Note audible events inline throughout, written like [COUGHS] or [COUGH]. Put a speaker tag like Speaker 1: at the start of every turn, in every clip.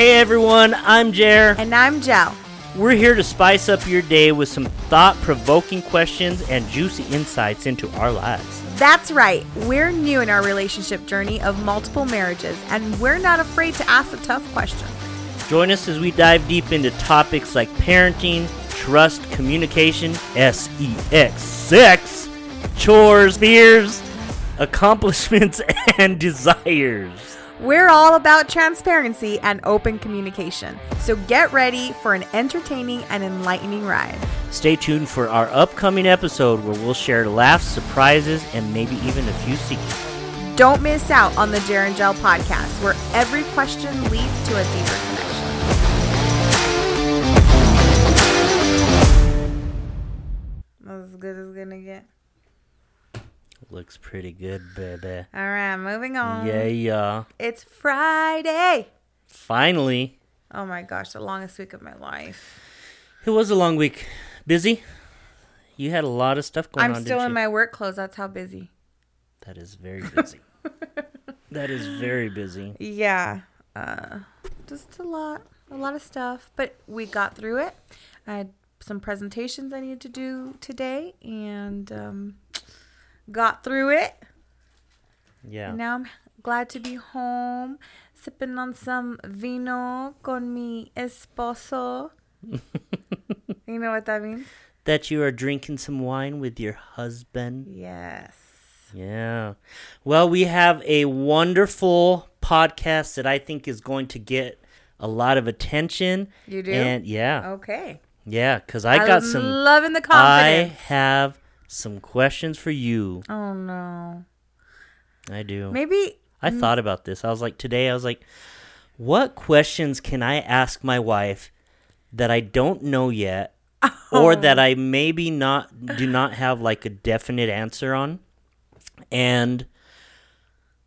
Speaker 1: Hey everyone, I'm Jer.
Speaker 2: And I'm Gel.
Speaker 1: We're here to spice up your day with some thought provoking questions and juicy insights into our lives.
Speaker 2: That's right. We're new in our relationship journey of multiple marriages, and we're not afraid to ask the tough questions.
Speaker 1: Join us as we dive deep into topics like parenting, trust, communication, SEX, sex, chores, fears, accomplishments, [LAUGHS] and desires.
Speaker 2: We're all about transparency and open communication. So get ready for an entertaining and enlightening ride.
Speaker 1: Stay tuned for our upcoming episode where we'll share laughs, surprises, and maybe even a few secrets.
Speaker 2: Don't miss out on the Jer and Gel podcast, where every question leads to a deeper connection. As good as gonna get.
Speaker 1: Looks pretty good, baby.
Speaker 2: All right, moving on.
Speaker 1: Yeah, yeah.
Speaker 2: It's Friday.
Speaker 1: Finally.
Speaker 2: Oh my gosh, the longest week of my life.
Speaker 1: It was a long week. Busy? You had a lot of stuff going on.
Speaker 2: I'm
Speaker 1: on.
Speaker 2: still
Speaker 1: didn't
Speaker 2: in
Speaker 1: you?
Speaker 2: my work clothes. That's how busy.
Speaker 1: That is very busy. [LAUGHS] that is very busy.
Speaker 2: Yeah. Uh, just a lot, a lot of stuff, but we got through it. I had some presentations I needed to do today, and um, got through it.
Speaker 1: Yeah.
Speaker 2: And now I'm glad to be home, sipping on some vino con mi esposo. [LAUGHS] you know what that means?
Speaker 1: That you are drinking some wine with your husband.
Speaker 2: Yes.
Speaker 1: Yeah. Well, we have a wonderful podcast that I think is going to get a lot of attention.
Speaker 2: You do?
Speaker 1: And yeah.
Speaker 2: Okay.
Speaker 1: Yeah, cuz I got
Speaker 2: I'm
Speaker 1: some
Speaker 2: loving the confidence.
Speaker 1: I have some questions for you.
Speaker 2: oh no.
Speaker 1: I do.
Speaker 2: Maybe
Speaker 1: I thought about this. I was like, today, I was like, what questions can I ask my wife that I don't know yet, [LAUGHS] or that I maybe not do not have like a definite answer on, and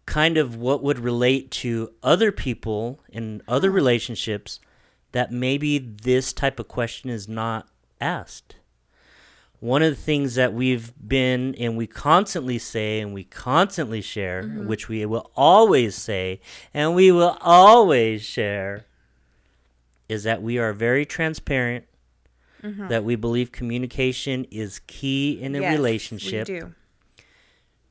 Speaker 1: kind of what would relate to other people in other [GASPS] relationships that maybe this type of question is not asked one of the things that we've been and we constantly say and we constantly share, mm-hmm. which we will always say and we will always share, is that we are very transparent, mm-hmm. that we believe communication is key in a
Speaker 2: Yes,
Speaker 1: relationship.
Speaker 2: We do.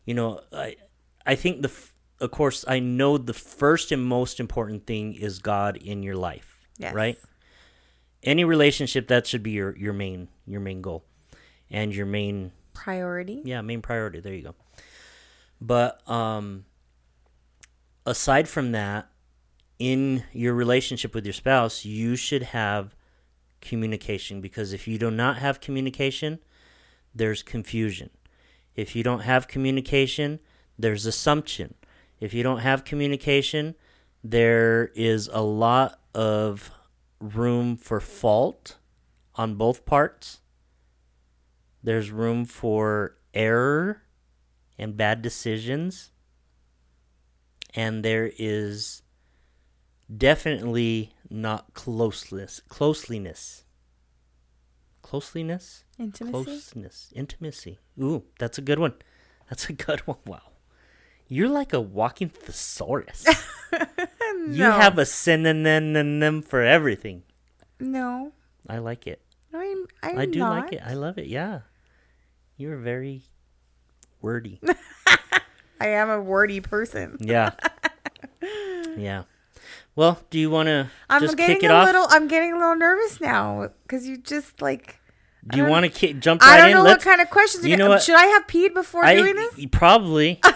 Speaker 1: You know, I, I think the, of course, I know the first and most important thing is God in your life,
Speaker 2: Yes.
Speaker 1: right? Any relationship that should be your your main your main goal, and your main
Speaker 2: Priority.
Speaker 1: yeah, main priority. There you go. But um aside from that, in your relationship with your spouse, you should have communication because if you do not have communication, there's confusion. If you don't have communication, there's assumption. If you don't have communication, there is a lot of room for fault on both parts there's room for error and bad decisions. And there is definitely not closeness. Closeliness. Closeliness?
Speaker 2: Intimacy.
Speaker 1: Closeness. Intimacy. Ooh, that's a good one. That's a good one. Wow. You're like a walking thesaurus. [LAUGHS]
Speaker 2: no.
Speaker 1: You have a synonym and them for everything.
Speaker 2: No.
Speaker 1: I like it.
Speaker 2: I'm, I'm
Speaker 1: I do
Speaker 2: not.
Speaker 1: like it. I love it. Yeah. You're very wordy. [LAUGHS]
Speaker 2: I am a wordy person.
Speaker 1: yeah. [LAUGHS] Yeah. Well, do you want to
Speaker 2: I'm
Speaker 1: just
Speaker 2: getting
Speaker 1: kick it
Speaker 2: a
Speaker 1: off?
Speaker 2: little. I'm getting a little nervous now because you just like.
Speaker 1: do you want to ki- jump right
Speaker 2: I don't
Speaker 1: in?
Speaker 2: know
Speaker 1: Let's-
Speaker 2: what kind of questions.
Speaker 1: you
Speaker 2: You
Speaker 1: know
Speaker 2: know
Speaker 1: what?
Speaker 2: Should I have peed before
Speaker 1: I
Speaker 2: doing this?
Speaker 1: probably. [LAUGHS]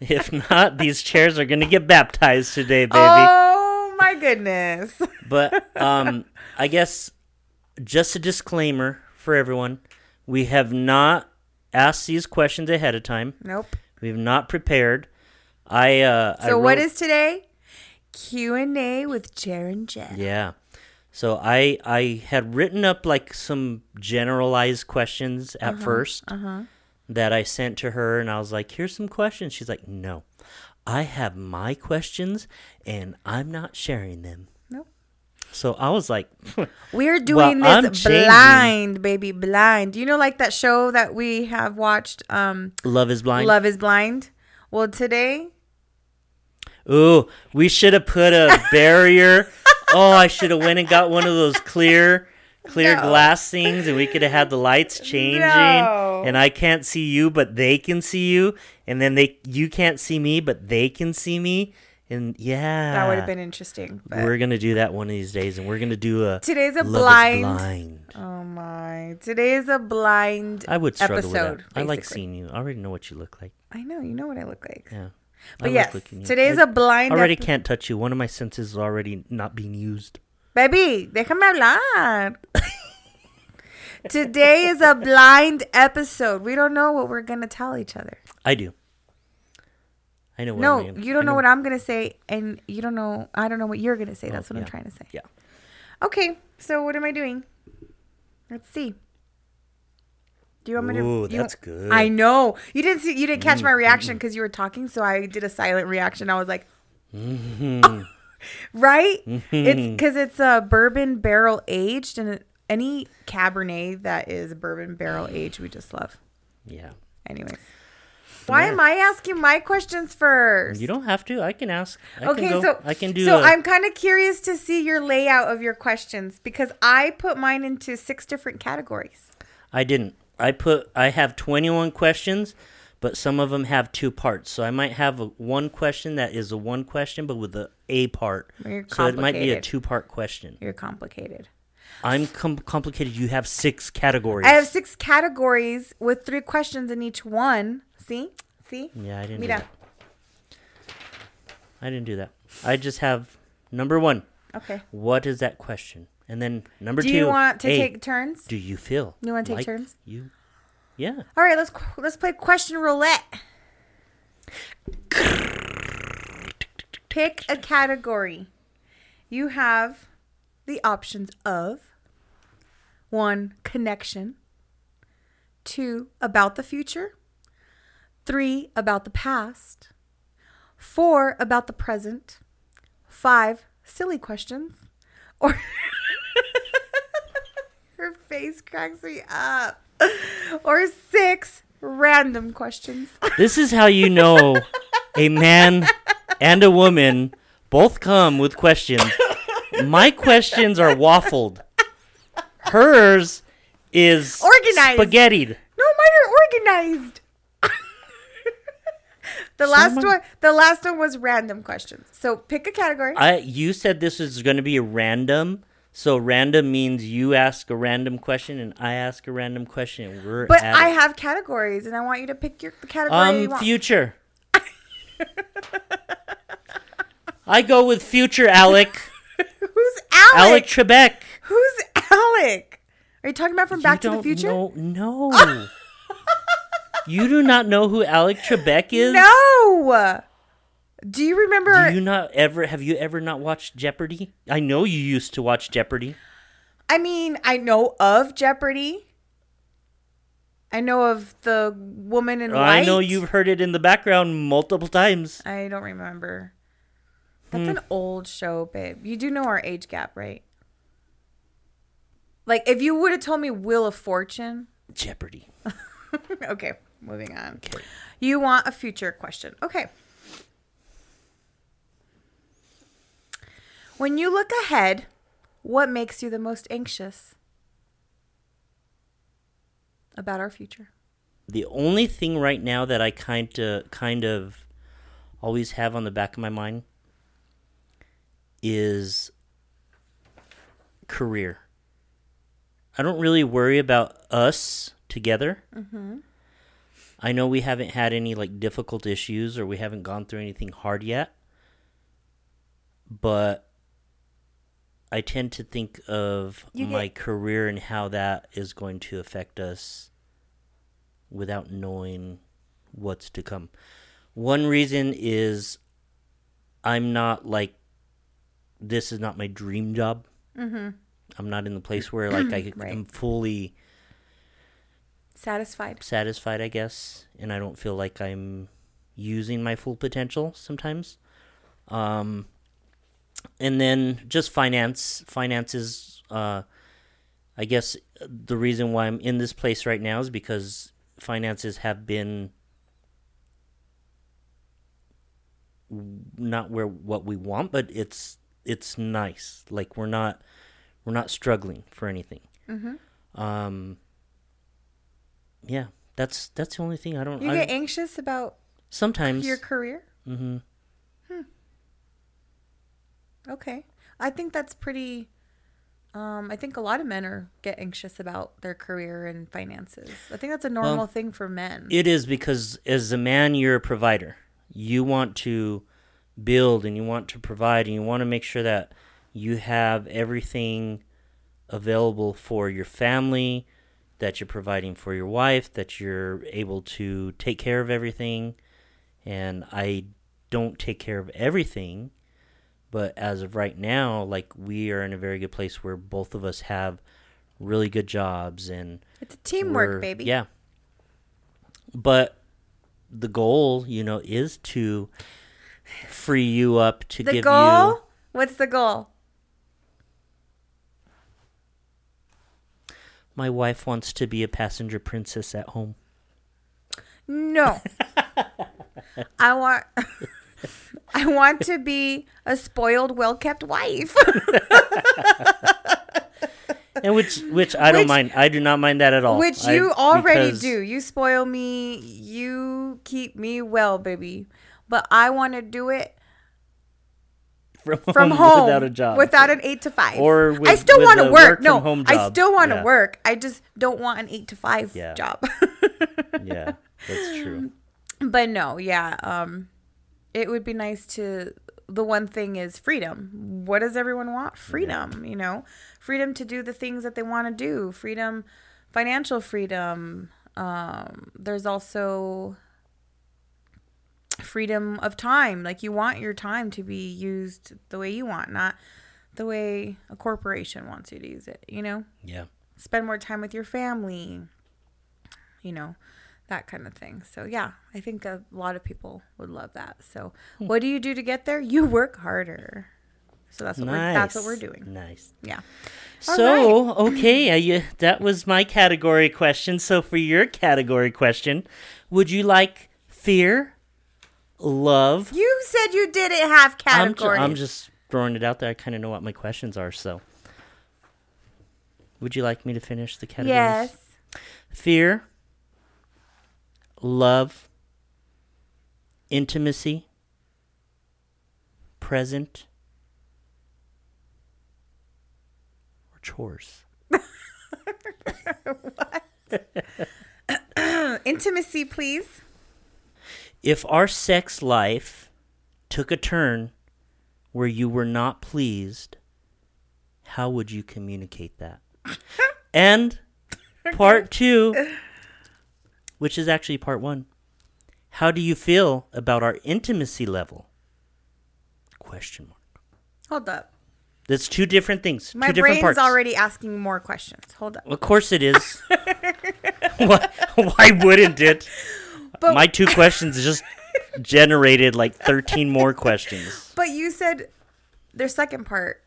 Speaker 1: if not, these chairs are gonna get baptized today, baby.
Speaker 2: Oh my goodness!
Speaker 1: But um, I guess just a disclaimer for everyone: we have not asked these questions ahead of time.
Speaker 2: nope.
Speaker 1: We've not prepared. I uh.
Speaker 2: So what
Speaker 1: wrote-
Speaker 2: is today? Q and A with Jer and Jen.
Speaker 1: Yeah. So I I had written up like some generalized questions at 1st that I sent to her and I was like, "Here's some questions." She's like, "No. I have my questions and I'm not sharing them." So I was like, [LAUGHS]
Speaker 2: We're doing
Speaker 1: Well, I'm
Speaker 2: this
Speaker 1: changing.
Speaker 2: blind, baby, blind. You know, like that show that we have watched, um,
Speaker 1: "Love is blind."
Speaker 2: Love is Blind. Well, today
Speaker 1: Ooh, we should have put a [LAUGHS] barrier. oh, I should have went and got one of those clear clear
Speaker 2: No.
Speaker 1: glass things and we could have had the lights changing
Speaker 2: No.
Speaker 1: and I can't see you but they can see you and then they you can't see me but they can see me and yeah
Speaker 2: That would have been interesting. But
Speaker 1: we're gonna do that one of these days and we're gonna do a
Speaker 2: today's a blind.
Speaker 1: blind.
Speaker 2: Oh my! Today is a blind.
Speaker 1: I would struggle
Speaker 2: episode.
Speaker 1: with that. I like seeing you. I already know what you look like.
Speaker 2: I know you know what I look like.
Speaker 1: Yeah.
Speaker 2: But
Speaker 1: I
Speaker 2: yes,
Speaker 1: looking at you.
Speaker 2: today's
Speaker 1: I
Speaker 2: a blind.
Speaker 1: I already
Speaker 2: epi-
Speaker 1: can't touch you. One of my senses is already not being used.
Speaker 2: Baby, déjame hablar. [LAUGHS] Today is a blind episode. We don't know what we're gonna tell each other.
Speaker 1: I do. I know. What
Speaker 2: No,
Speaker 1: I'm gonna-
Speaker 2: you don't
Speaker 1: I
Speaker 2: know what I'm gonna say, and you don't know. I don't know what you're gonna say. That's what I'm trying to say.
Speaker 1: Yeah.
Speaker 2: Okay, so what am I doing? Let's see. Do you want me to?
Speaker 1: Ooh,
Speaker 2: you-
Speaker 1: that's good. Mm,
Speaker 2: I know you didn't see. You didn't catch my reaction because you were talking, so I did a silent reaction. I was like,
Speaker 1: Mhm. [LAUGHS]
Speaker 2: right?
Speaker 1: Mm-hmm.
Speaker 2: It's because it's a bourbon barrel aged, and any Cabernet that is bourbon barrel aged, we just love.
Speaker 1: yeah.
Speaker 2: Anyways, why am I asking my questions first?
Speaker 1: You don't have to. I can ask. I
Speaker 2: okay,
Speaker 1: can go.
Speaker 2: so
Speaker 1: I can do.
Speaker 2: So
Speaker 1: a-
Speaker 2: I'm kind of curious to see your layout of your questions because I put mine into six different categories.
Speaker 1: I didn't. I put. I have 21 questions, but some of them have two parts. So I might have a, one question that is a one question, but with the a part.
Speaker 2: You're
Speaker 1: So it might be a two-part question.
Speaker 2: You're complicated.
Speaker 1: I'm com- complicated. You have six categories.
Speaker 2: I have six categories with three questions in each one. See? See?
Speaker 1: Yeah, I didn't do that. I didn't do that. I just have number one.
Speaker 2: Okay.
Speaker 1: What is that question? And then number
Speaker 2: Do
Speaker 1: two.
Speaker 2: you want to
Speaker 1: hey,
Speaker 2: take turns?
Speaker 1: Do you feel?
Speaker 2: You wanna take
Speaker 1: like
Speaker 2: turns?
Speaker 1: You. Yeah.
Speaker 2: All right, let's let's play question roulette. Pick a category. You have the options of one connection, two about the future, three about the past, four about the present, five silly questions, [LAUGHS] or her face cracks me up, or six random questions. [LAUGHS]
Speaker 1: This is how you know a man and a woman both come with questions. My questions are waffled. Hers is
Speaker 2: Organized.
Speaker 1: spaghettied.
Speaker 2: No, mine are organized. The last
Speaker 1: Someone-
Speaker 2: one, the last one was random questions. So pick a category.
Speaker 1: I you said this is going to be a random. So random means you ask a random question and I ask a random question and we're
Speaker 2: but
Speaker 1: at
Speaker 2: I
Speaker 1: it.
Speaker 2: have categories, and I want you to pick your the category you
Speaker 1: um
Speaker 2: want.
Speaker 1: future. [LAUGHS] I go with future Alec. [LAUGHS]
Speaker 2: Who's Alec?
Speaker 1: Alec Trebek.
Speaker 2: Who's Alec? Are you talking about from Back
Speaker 1: you
Speaker 2: to the Future?
Speaker 1: know- no. [LAUGHS] you do not know who Alec Trebek is?
Speaker 2: No. Do you remember?
Speaker 1: Do you not ever have you ever not watched Jeopardy? I know you used to watch Jeopardy.
Speaker 2: I mean, I know of Jeopardy. I know of the woman in white.
Speaker 1: I know you've heard it in the background multiple times.
Speaker 2: I don't remember. That's
Speaker 1: Hmm.
Speaker 2: an old show, babe. You do know our age gap, right? Like, if you would have told me Wheel of Fortune.
Speaker 1: Jeopardy. [LAUGHS]
Speaker 2: okay, moving on.
Speaker 1: Okay.
Speaker 2: You want a future question. Okay. When you look ahead, what makes you the most anxious about our future?
Speaker 1: The only thing right now that I kind of kind of always have on the back of my mind is career. I don't really worry about us together. Mm-hmm. I know we haven't had any like difficult issues or we haven't gone through anything hard yet. But I tend to think of
Speaker 2: You
Speaker 1: my
Speaker 2: get-
Speaker 1: career and how that is going to affect us without knowing what's to come. One reason is I'm not like this is not my dream job.
Speaker 2: Mm-hmm.
Speaker 1: I'm not in the place where like I [CLEARS THROAT]
Speaker 2: Right.
Speaker 1: am fully
Speaker 2: Satisfied.
Speaker 1: satisfied, I guess, and I don't feel like I'm using my full potential sometimes. Um, and then just finance, finances. Uh, I guess the reason why I'm in this place right now is because finances have been not where what we want, but it's it's nice. Like we're not we're not struggling for anything.
Speaker 2: Mm-hmm.
Speaker 1: Um, yeah, that's that's the only thing I don't.
Speaker 2: You
Speaker 1: I,
Speaker 2: get anxious about
Speaker 1: sometimes.
Speaker 2: your career?
Speaker 1: hmm
Speaker 2: Okay. I think that's pretty um I think a lot of men are get anxious about their career and finances. I think that's a normal thing for men.
Speaker 1: It is because as a man, you're a provider. You want to build and you want to provide and you want to make sure that you have everything available for your family, that you're providing for your wife, that you're able to take care of everything. And I don't take care of everything, but as of right now, like we are in a very good place where both of us have really good jobs and
Speaker 2: it's a teamwork, baby.
Speaker 1: Yeah. But the goal, you know, is to free you up to
Speaker 2: The
Speaker 1: give
Speaker 2: goal?
Speaker 1: you
Speaker 2: What's the goal?
Speaker 1: My wife wants to be a passenger princess at home.
Speaker 2: No. I want [LAUGHS] I want to be a spoiled, well-kept wife. [LAUGHS]
Speaker 1: And which which I don't
Speaker 2: Which-
Speaker 1: mind. I do not mind that at all.
Speaker 2: Which
Speaker 1: I-
Speaker 2: you already
Speaker 1: because-
Speaker 2: do. You spoil me. You keep me well, baby. But I want to do it
Speaker 1: From,
Speaker 2: from
Speaker 1: home,
Speaker 2: home
Speaker 1: without a job.
Speaker 2: without an eight to five.
Speaker 1: Or with,
Speaker 2: I
Speaker 1: still
Speaker 2: want to work.
Speaker 1: work
Speaker 2: no, I still want to
Speaker 1: Yeah.
Speaker 2: work. I just don't want an eight to five
Speaker 1: Yeah.
Speaker 2: job. [LAUGHS]
Speaker 1: yeah, that's true.
Speaker 2: but no, yeah. Um, it would be nice to. The one thing is freedom. What does everyone want? Freedom. You know, freedom to do the things that they want to do. Freedom, financial freedom. Um, there's also freedom of time. Like you want your time to be used the way you want, not the way a corporation wants you to use it. You know,
Speaker 1: Yeah.
Speaker 2: spend more time with your family. You know, that kind of thing. So yeah, I think a lot of people would love that. So
Speaker 1: Hmm.
Speaker 2: what do you do to get there? You work harder. So that's what we're, that's what we're doing.
Speaker 1: Nice.
Speaker 2: Yeah. All
Speaker 1: So, okay, uh, you, that was my category question. So, for your category question, would you like fear, love?
Speaker 2: You said you didn't have
Speaker 1: I'm, ju-
Speaker 2: categories.
Speaker 1: I'm just throwing it out there. I kind of know what my questions are. So, would you like me to finish the categories?
Speaker 2: yes.
Speaker 1: Fear, love, intimacy, present, or chores. [LAUGHS] [LAUGHS] what? [COUGHS]
Speaker 2: Intimacy, please.
Speaker 1: If our sex life took a turn where you were not pleased, how would you communicate that? [LAUGHS] and part two, which is actually part one, how do you feel about our intimacy level? Question mark.
Speaker 2: Hold up.
Speaker 1: That's two different things.
Speaker 2: My
Speaker 1: two different
Speaker 2: brain's
Speaker 1: parts.
Speaker 2: already asking more questions. Hold up.
Speaker 1: Of course it is. [LAUGHS] why, why wouldn't it? [LAUGHS]
Speaker 2: But-
Speaker 1: My two questions just generated like 13 more questions. [LAUGHS]
Speaker 2: But you said their second part,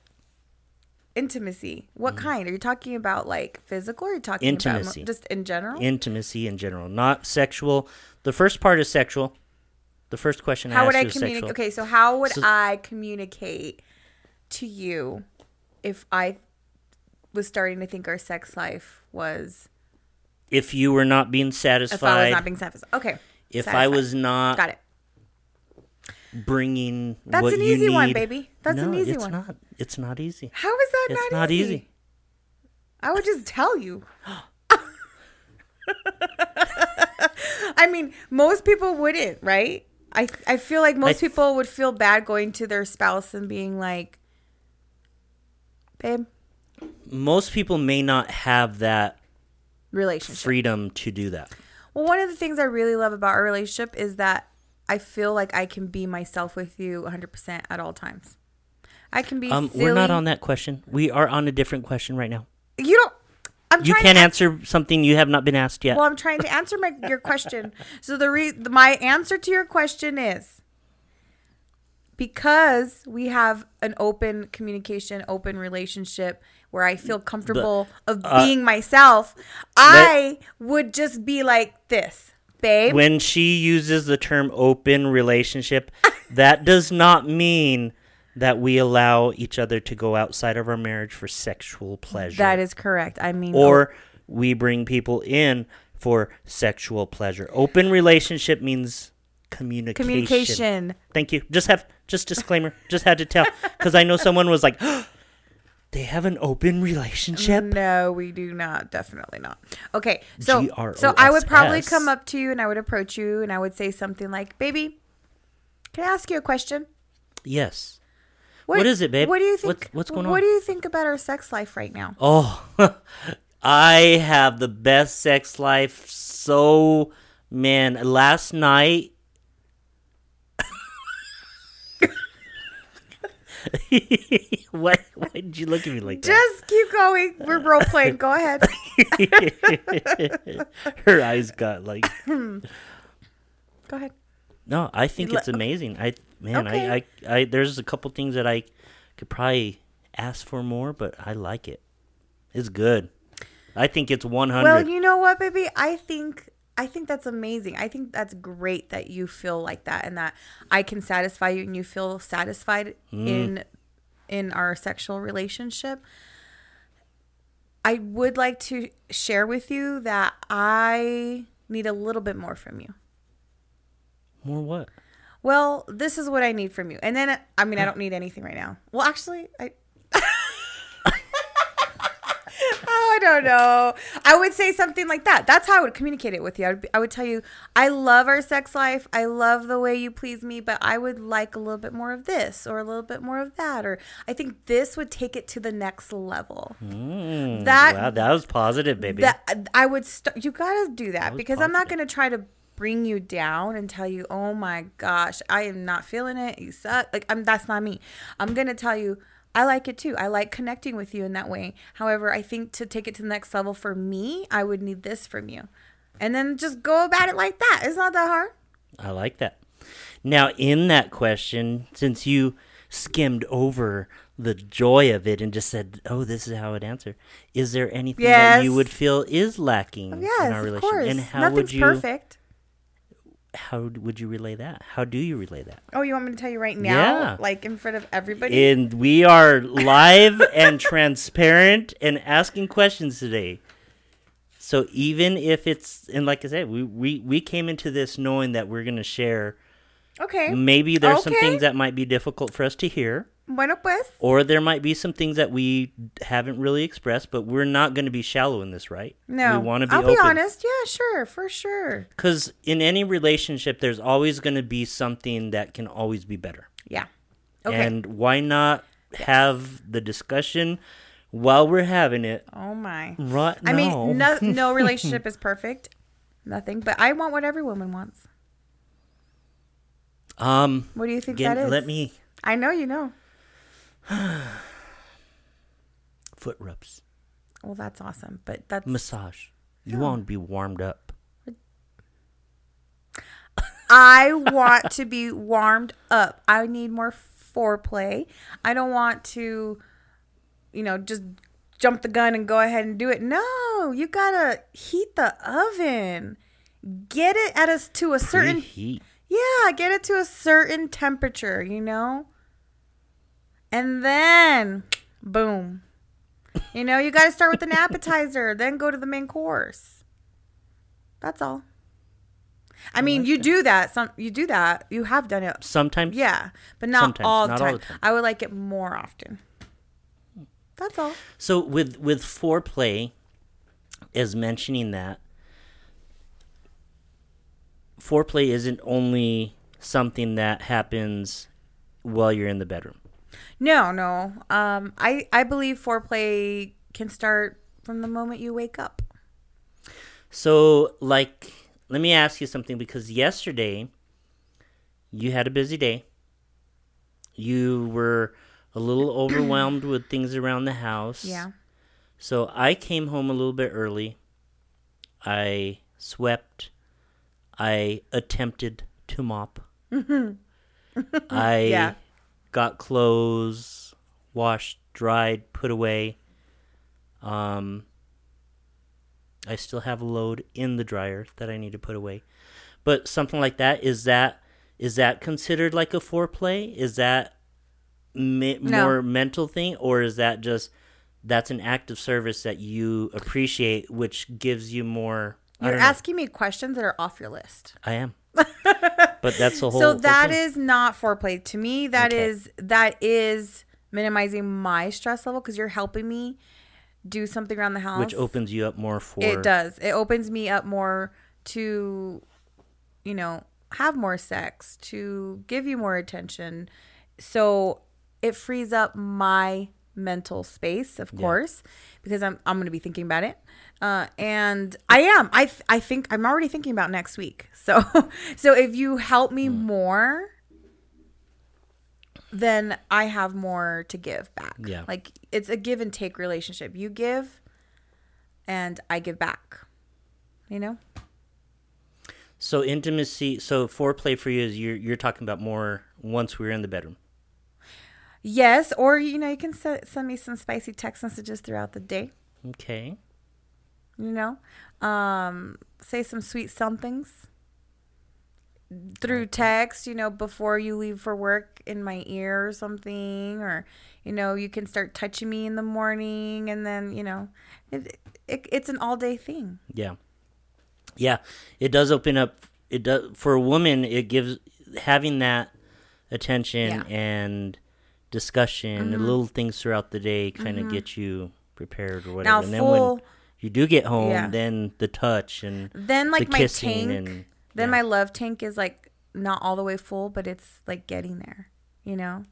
Speaker 2: intimacy. What kind? Are you talking about like physical or are you talking
Speaker 1: Mm. Intimacy.
Speaker 2: about just in general?
Speaker 1: Intimacy in general, not sexual. The first part is sexual. The first question I
Speaker 2: how would I communicate? Okay, so how would
Speaker 1: So-
Speaker 2: I communicate to you if I was starting to think our sex life was
Speaker 1: If you were not being satisfied.
Speaker 2: if I
Speaker 1: satisfied,
Speaker 2: was not being satisfied? Okay.
Speaker 1: if I was not
Speaker 2: got it.
Speaker 1: bringing
Speaker 2: That's an easy one, baby. That's an easy
Speaker 1: it's
Speaker 2: one.
Speaker 1: not. It's not easy.
Speaker 2: How is that
Speaker 1: It's
Speaker 2: not,
Speaker 1: not
Speaker 2: easy?
Speaker 1: easy.
Speaker 2: I would just tell you. [GASPS] [LAUGHS] I mean, most people wouldn't, right? I I feel like most
Speaker 1: th-
Speaker 2: people would feel bad going to their spouse and being like, "Babe,
Speaker 1: Most people may not have that
Speaker 2: relationship."
Speaker 1: freedom to do that.
Speaker 2: Well, one of the things I really love about our relationship is that I feel like I can be myself with you 100% at all times. I can be
Speaker 1: Um, we're not on that question. We are on a different question right now.
Speaker 2: You don't. I'm
Speaker 1: You can't
Speaker 2: to
Speaker 1: answer something you have not been asked yet.
Speaker 2: Well, I'm trying to answer my your question. So the re- my answer to your question is because we have an open communication, open relationship where I feel comfortable of
Speaker 1: uh,
Speaker 2: being myself, I would just be like this, babe.
Speaker 1: when she uses the term open relationship, [LAUGHS] that does not mean that we allow each other to go outside of our marriage for sexual pleasure.
Speaker 2: That is correct. I mean,
Speaker 1: or we bring people in for sexual pleasure. Open relationship means communication.
Speaker 2: communication.
Speaker 1: Thank you. Just have just disclaimer. just had to tell because I know someone was like, [GASPS] they have an open relationship.
Speaker 2: No, we do not. Definitely not. Okay, so
Speaker 1: G-R-O-S-S.
Speaker 2: so I would probably come up to you and I would approach you and I would say something like, "Baby, can I ask you a question?
Speaker 1: Yes. What is it, babe?
Speaker 2: What do you think?
Speaker 1: What's- what's going on?
Speaker 2: What do you think about our sex life right now?
Speaker 1: Oh, [LAUGHS] I have the best sex life. So, man, last night. [LAUGHS] why, why did you look at me like that?
Speaker 2: Just keep going. We're role playing. Go ahead. [LAUGHS]
Speaker 1: Her eyes got like. [CLEARS THROAT]
Speaker 2: Go ahead.
Speaker 1: No, I think it's amazing. I man,
Speaker 2: Okay.
Speaker 1: I, I, I there's a couple things that I could probably ask for more, but I like it. It's good. I think it's 100.
Speaker 2: Well, you know what, baby? I think I think that's amazing. I think that's great that you feel like that and that I can satisfy you and you feel satisfied
Speaker 1: Mm.
Speaker 2: in in our sexual relationship. I would like to share with you that I need a little bit more from you.
Speaker 1: more what?
Speaker 2: Well, this is what I need from you. And then I mean, I don't need anything right now. Well, actually, I Oh, I don't know. I would say something like that. That's how I would communicate it with you. I would, be, I would tell you, I love our sex life. I love the way you please me, but I would like a little bit more of this or a little bit more of that. Or I think this would take it to the next level.
Speaker 1: Mm,
Speaker 2: That-
Speaker 1: wow, that was positive, baby.
Speaker 2: That I would start. You gotta do that,
Speaker 1: was
Speaker 2: because I'm not gonna try to bring you down and tell you, oh my gosh, I am not feeling it. You suck. Like I'm. That's not me. I'm gonna tell you. I like it too. I like connecting with you in that way. However, I think to take it to the next level for me, I would need this from you. And then just go about it like that. It's not that hard.
Speaker 1: I like that. Now, in that question, since you skimmed over the joy of it and just said, "Oh, this is how it answer," is there anything that you would feel is lacking in
Speaker 2: Yes,
Speaker 1: our
Speaker 2: of
Speaker 1: relationship? And how
Speaker 2: Nothing's
Speaker 1: would you
Speaker 2: perfect.
Speaker 1: How would you relay that? How do you relay that?
Speaker 2: Oh, you want me to tell you right now?
Speaker 1: Yeah.
Speaker 2: Like in front of everybody?
Speaker 1: And we are live and transparent and asking questions today. So even if it's and like I said, we we, we came into this knowing that we're gonna share.
Speaker 2: okay.
Speaker 1: Maybe there's some things that might be difficult for us to hear.
Speaker 2: Bueno pues.
Speaker 1: Or there might be some things that we haven't really expressed, but we're not going to be shallow in this, right?
Speaker 2: No.
Speaker 1: We want to be
Speaker 2: I'll
Speaker 1: open.
Speaker 2: be honest. Yeah, sure. For sure.
Speaker 1: Because in any relationship, there's always going to be something that can always be better.
Speaker 2: Yeah. Okay.
Speaker 1: And why not have the discussion while we're having it?
Speaker 2: oh my.
Speaker 1: Right
Speaker 2: I
Speaker 1: now.
Speaker 2: mean, no, no [LAUGHS] relationship is perfect. Nothing. But I want what every woman wants.
Speaker 1: um,
Speaker 2: What do you think
Speaker 1: get-
Speaker 2: that is?
Speaker 1: let me
Speaker 2: I know you know. [SIGHS]
Speaker 1: foot rubs,
Speaker 2: Well, that's awesome. But that's
Speaker 1: massage. You want to be warmed up.
Speaker 2: I want to be warmed up. I need more foreplay. I don't want to, you know, just jump the gun and go ahead and do it. No, you gotta heat the oven. Get it at us to a certain
Speaker 1: heat.
Speaker 2: Yeah, get it to a certain temperature, you know? And then, boom. You know, you got to start with an appetizer, then go to the main course. That's all. I mean, you do that. Some you do that. You have done it.
Speaker 1: Sometimes.
Speaker 2: Yeah, but not,
Speaker 1: Sometimes,
Speaker 2: all, the
Speaker 1: not all
Speaker 2: time.
Speaker 1: the time.
Speaker 2: I would like it more often. That's all.
Speaker 1: So with with foreplay, as mentioning that, foreplay isn't only something that happens while you're in the bedroom.
Speaker 2: No, no. Um, I I believe foreplay can start from the moment you wake up.
Speaker 1: So, like, let me ask you something because yesterday you had a busy day. You were a little [CLEARS THROAT] overwhelmed with things around the house.
Speaker 2: Yeah.
Speaker 1: So I came home a little bit early. I swept. I attempted to mop. [LAUGHS] I
Speaker 2: Yeah.
Speaker 1: Got clothes washed, dried, put away. Um, I still have a load in the dryer that I need to put away. But something like that is that is that considered like a foreplay? Is that me-
Speaker 2: No.
Speaker 1: more mental thing, or is that just that's an act of service that you appreciate, which gives you more?
Speaker 2: You're asking me questions that are off your list.
Speaker 1: I am, [LAUGHS] but that's the whole.
Speaker 2: so
Speaker 1: whole
Speaker 2: that
Speaker 1: thing.
Speaker 2: is not foreplay to me. That
Speaker 1: Okay.
Speaker 2: is that is minimizing my stress level because you're helping me do something around the house.
Speaker 1: which opens you up more for.
Speaker 2: It does. It opens me up more to, you know, have more sex, to give you more attention. So it frees up my mental space, of course, because I'm I'm going to be thinking about it. Uh, and I am. I th- I think I'm already thinking about next week. [LAUGHS] So so if you help me
Speaker 1: Hmm.
Speaker 2: more, then I have more to give back.
Speaker 1: Yeah.
Speaker 2: Like it's a give and take relationship. You give and I give back. You know?
Speaker 1: So intimacy. So foreplay for you is you're you're talking about more once we're in the bedroom.
Speaker 2: Yes, or you know, you can se- send me some spicy text messages throughout the day,
Speaker 1: Okay.
Speaker 2: You know? Um say some sweet somethings through text, you know, before you leave for work in my ear or something or you know, you can start touching me in the morning and then, you know, it, it it's an all-day thing.
Speaker 1: Yeah. Yeah. It does open up it does for a woman it gives having that attention
Speaker 2: Yeah. Mm-hmm.
Speaker 1: and discussion and little things throughout the day kind of get you prepared or whatever.
Speaker 2: Now
Speaker 1: and then
Speaker 2: full
Speaker 1: when you do get home,
Speaker 2: Yeah.
Speaker 1: then the touch and
Speaker 2: Then like
Speaker 1: the
Speaker 2: my
Speaker 1: kissing
Speaker 2: tank,
Speaker 1: and
Speaker 2: then
Speaker 1: yeah.
Speaker 2: my love tank is like not all the way full, but it's like getting there. You know?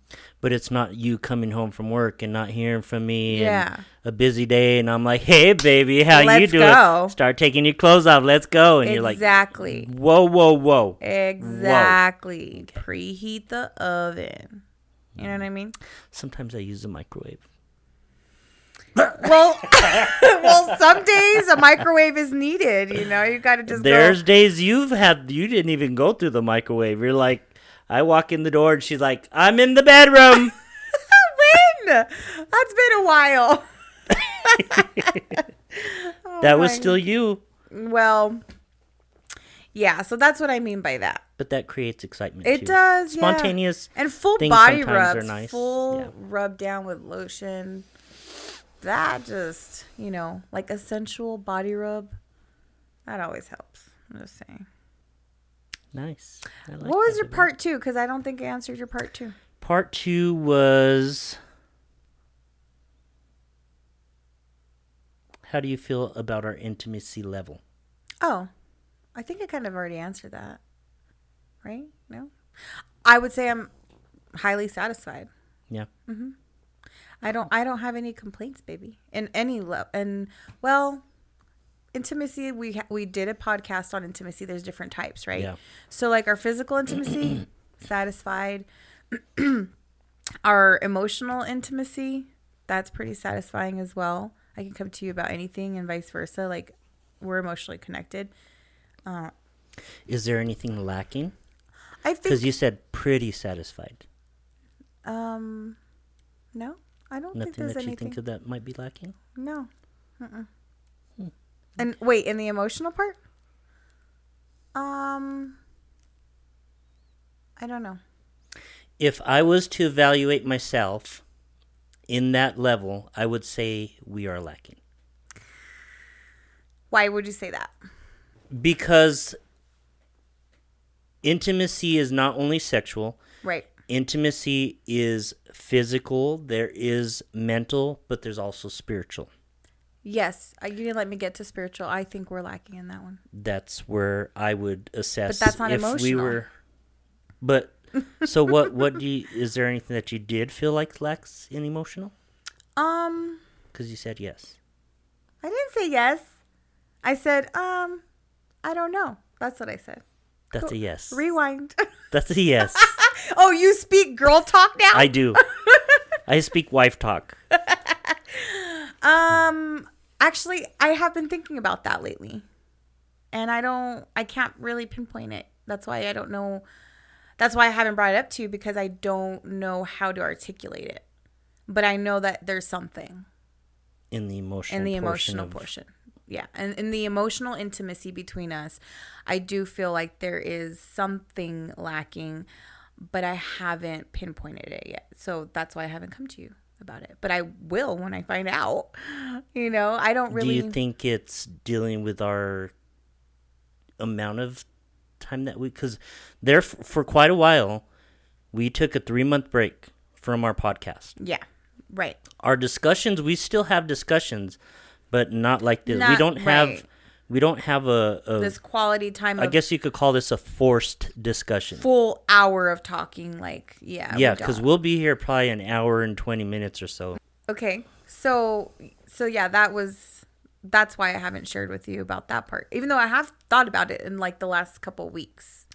Speaker 1: but it's not you coming home from work and not hearing from me
Speaker 2: Yeah.
Speaker 1: and a busy day and I'm like, "Hey baby, how you
Speaker 2: Let's
Speaker 1: doing?
Speaker 2: go."
Speaker 1: Start taking your clothes off. Let's go." And you're like,
Speaker 2: exactly.
Speaker 1: "Whoa, whoa, whoa."
Speaker 2: Exactly. Preheat the oven. You know what I mean?
Speaker 1: Sometimes I use the microwave.
Speaker 2: Well, [LAUGHS] well, some days a microwave is needed. You know, you got to just
Speaker 1: There's
Speaker 2: go.
Speaker 1: days you've had you didn't even go through the microwave. You're like, I walk in the door and she's like, I'm in the bedroom. [LAUGHS]
Speaker 2: when? That's been a while. Oh [LAUGHS]
Speaker 1: that was oh
Speaker 2: my-
Speaker 1: still you,
Speaker 2: well. Yeah, so that's what I mean by that.
Speaker 1: but that creates excitement.
Speaker 2: It
Speaker 1: too.
Speaker 2: does, yeah.
Speaker 1: Spontaneous.
Speaker 2: And full body rubs,
Speaker 1: nice,
Speaker 2: full
Speaker 1: yeah.
Speaker 2: rub down with lotion. That just, you know, like a sensual body rub. That always helps. I'm just saying.
Speaker 1: Nice. I like
Speaker 2: what was your part two? Because I don't think I answered your part two.
Speaker 1: Part two was. How do you feel about our intimacy level?
Speaker 2: Oh, I think I kind of already answered that. Right? No? I would say I'm highly satisfied.
Speaker 1: Yeah. Mm-hmm.
Speaker 2: I don't I don't have any complaints, baby. In any level. And well, intimacy we ha- we did a podcast on intimacy. There's different types, right?
Speaker 1: Yeah.
Speaker 2: So like our physical intimacy, [CLEARS THROAT] satisfied. [CLEARS THROAT] our emotional intimacy, that's pretty satisfying as well. I can come to you about anything and vice versa. Like we're emotionally connected.
Speaker 1: Is there anything lacking?
Speaker 2: I think
Speaker 1: Because you said pretty satisfied.
Speaker 2: um no, I don't think
Speaker 1: Nothing
Speaker 2: there's
Speaker 1: that you think of that might be lacking?
Speaker 2: No. Mm-mm. And wait, in the emotional part? Um, I don't know.
Speaker 1: If I was to evaluate myself in that level, I would say we are lacking.
Speaker 2: Why would you say that?
Speaker 1: Because intimacy is not only sexual,
Speaker 2: Right.
Speaker 1: Intimacy is physical, there is mental, but there's also spiritual.
Speaker 2: Yes, uh, you didn't let me get to spiritual. I think we're lacking in that one.
Speaker 1: That's where I would assess
Speaker 2: But that's not
Speaker 1: if we were But [LAUGHS] so what what do you is there anything that you did feel like lacks in emotional?
Speaker 2: Um,
Speaker 1: Cuz you said yes.
Speaker 2: I didn't say yes. I said, um, I don't know. That's what I said.
Speaker 1: That's a yes.
Speaker 2: Rewind.
Speaker 1: That's a [LAUGHS] yes.
Speaker 2: Oh, you speak girl talk now?
Speaker 1: I do. I speak wife talk. [LAUGHS]
Speaker 2: Um, actually, I have been thinking about that lately, and I don't, I can't really pinpoint it. That's why I don't know. That's why I haven't brought it up to you because I don't know how to articulate it. But I know that there's something
Speaker 1: in the emotional
Speaker 2: in the
Speaker 1: portion
Speaker 2: emotional
Speaker 1: of-
Speaker 2: portion. yeah. And in the emotional intimacy between us, I do feel like there is something lacking, but I haven't pinpointed it yet. So that's why I haven't come to you about it. But I will when I find out. [LAUGHS] You know, I don't really.
Speaker 1: Do you think it's dealing with our amount of time that we? Because there for quite a while, we took a three month break from our podcast.
Speaker 2: Yeah. Right.
Speaker 1: Our discussions, we still have discussions, but not like this. we don't have.
Speaker 2: right.
Speaker 1: We don't have a. a
Speaker 2: This quality time
Speaker 1: I guess you could call this a forced discussion.
Speaker 2: full hour of talking. Like, yeah.
Speaker 1: yeah, because
Speaker 2: don't.
Speaker 1: we'll be here probably an hour and twenty minutes or so.
Speaker 2: Okay. So so yeah, that was that's why I haven't shared with you about that part. Even though I have thought about it in like the last couple weeks.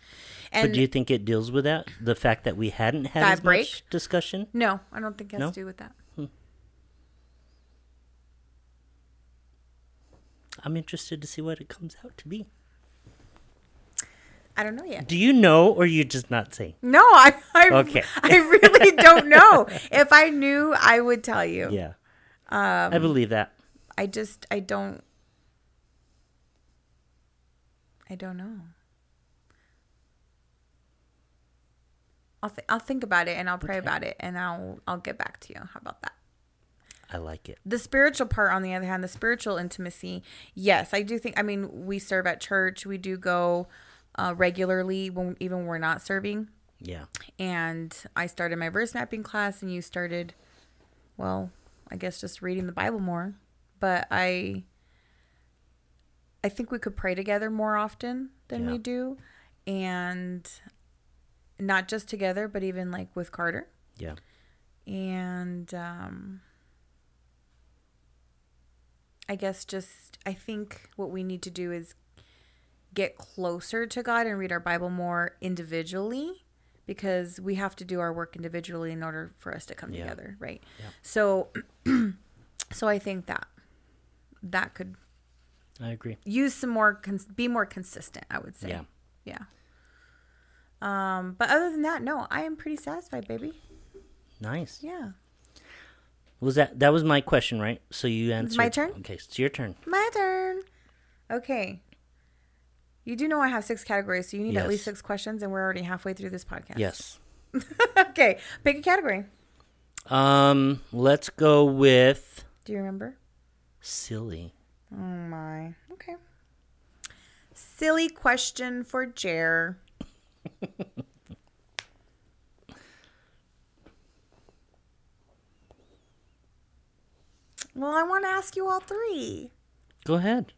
Speaker 1: But do you think it deals with that? The fact that we hadn't had
Speaker 2: That
Speaker 1: as
Speaker 2: break?
Speaker 1: much discussion?
Speaker 2: no, I don't think it has
Speaker 1: No?
Speaker 2: to do with that.
Speaker 1: I'm interested to see what it comes out to be.
Speaker 2: I don't know yet.
Speaker 1: Do you know, or you just not say?
Speaker 2: No, I I,
Speaker 1: Okay.
Speaker 2: I really [LAUGHS] don't know. If I knew, I would tell you.
Speaker 1: Yeah,
Speaker 2: Um,
Speaker 1: I believe that.
Speaker 2: I just I don't I don't know. I'll th- I'll think about it and I'll pray
Speaker 1: Okay.
Speaker 2: about it and I'll I'll get back to you. How about that?
Speaker 1: I like it.
Speaker 2: The spiritual part, on the other hand, the spiritual intimacy, yes, I do think. I mean, we serve at church. We do go uh, regularly when even when we're not serving.
Speaker 1: Yeah,
Speaker 2: And I started my verse mapping class, and you started, well, I guess just reading the Bible more. But I, I think we could pray together more often than
Speaker 1: Yeah.
Speaker 2: we do, and not just together, but even like with Carter
Speaker 1: yeah,
Speaker 2: and um, I guess just I think what we need to do is get closer to God and read our Bible more individually because we have to do our work individually in order for us to come
Speaker 1: Yeah.
Speaker 2: together, right?
Speaker 1: Yeah.
Speaker 2: So [CLEARS THROAT] so I think that that could
Speaker 1: I agree.
Speaker 2: use some more cons- be more consistent, I would say.
Speaker 1: Yeah.
Speaker 2: Yeah. Um, but other than that, no, I am pretty satisfied, baby.
Speaker 1: Nice.
Speaker 2: Yeah.
Speaker 1: Was that that was my question, right? So you answered.
Speaker 2: my turn?
Speaker 1: Okay, it's your turn.
Speaker 2: My turn. Okay. You do know I have six categories, so you need at least six questions, and we're already halfway through this podcast.
Speaker 1: Yes. [LAUGHS]
Speaker 2: okay. Pick a category.
Speaker 1: Um, let's go with
Speaker 2: Do you remember?
Speaker 1: silly.
Speaker 2: Oh my. Okay. Silly question for Jer. [LAUGHS] well, I want to ask you all three.
Speaker 1: Go ahead.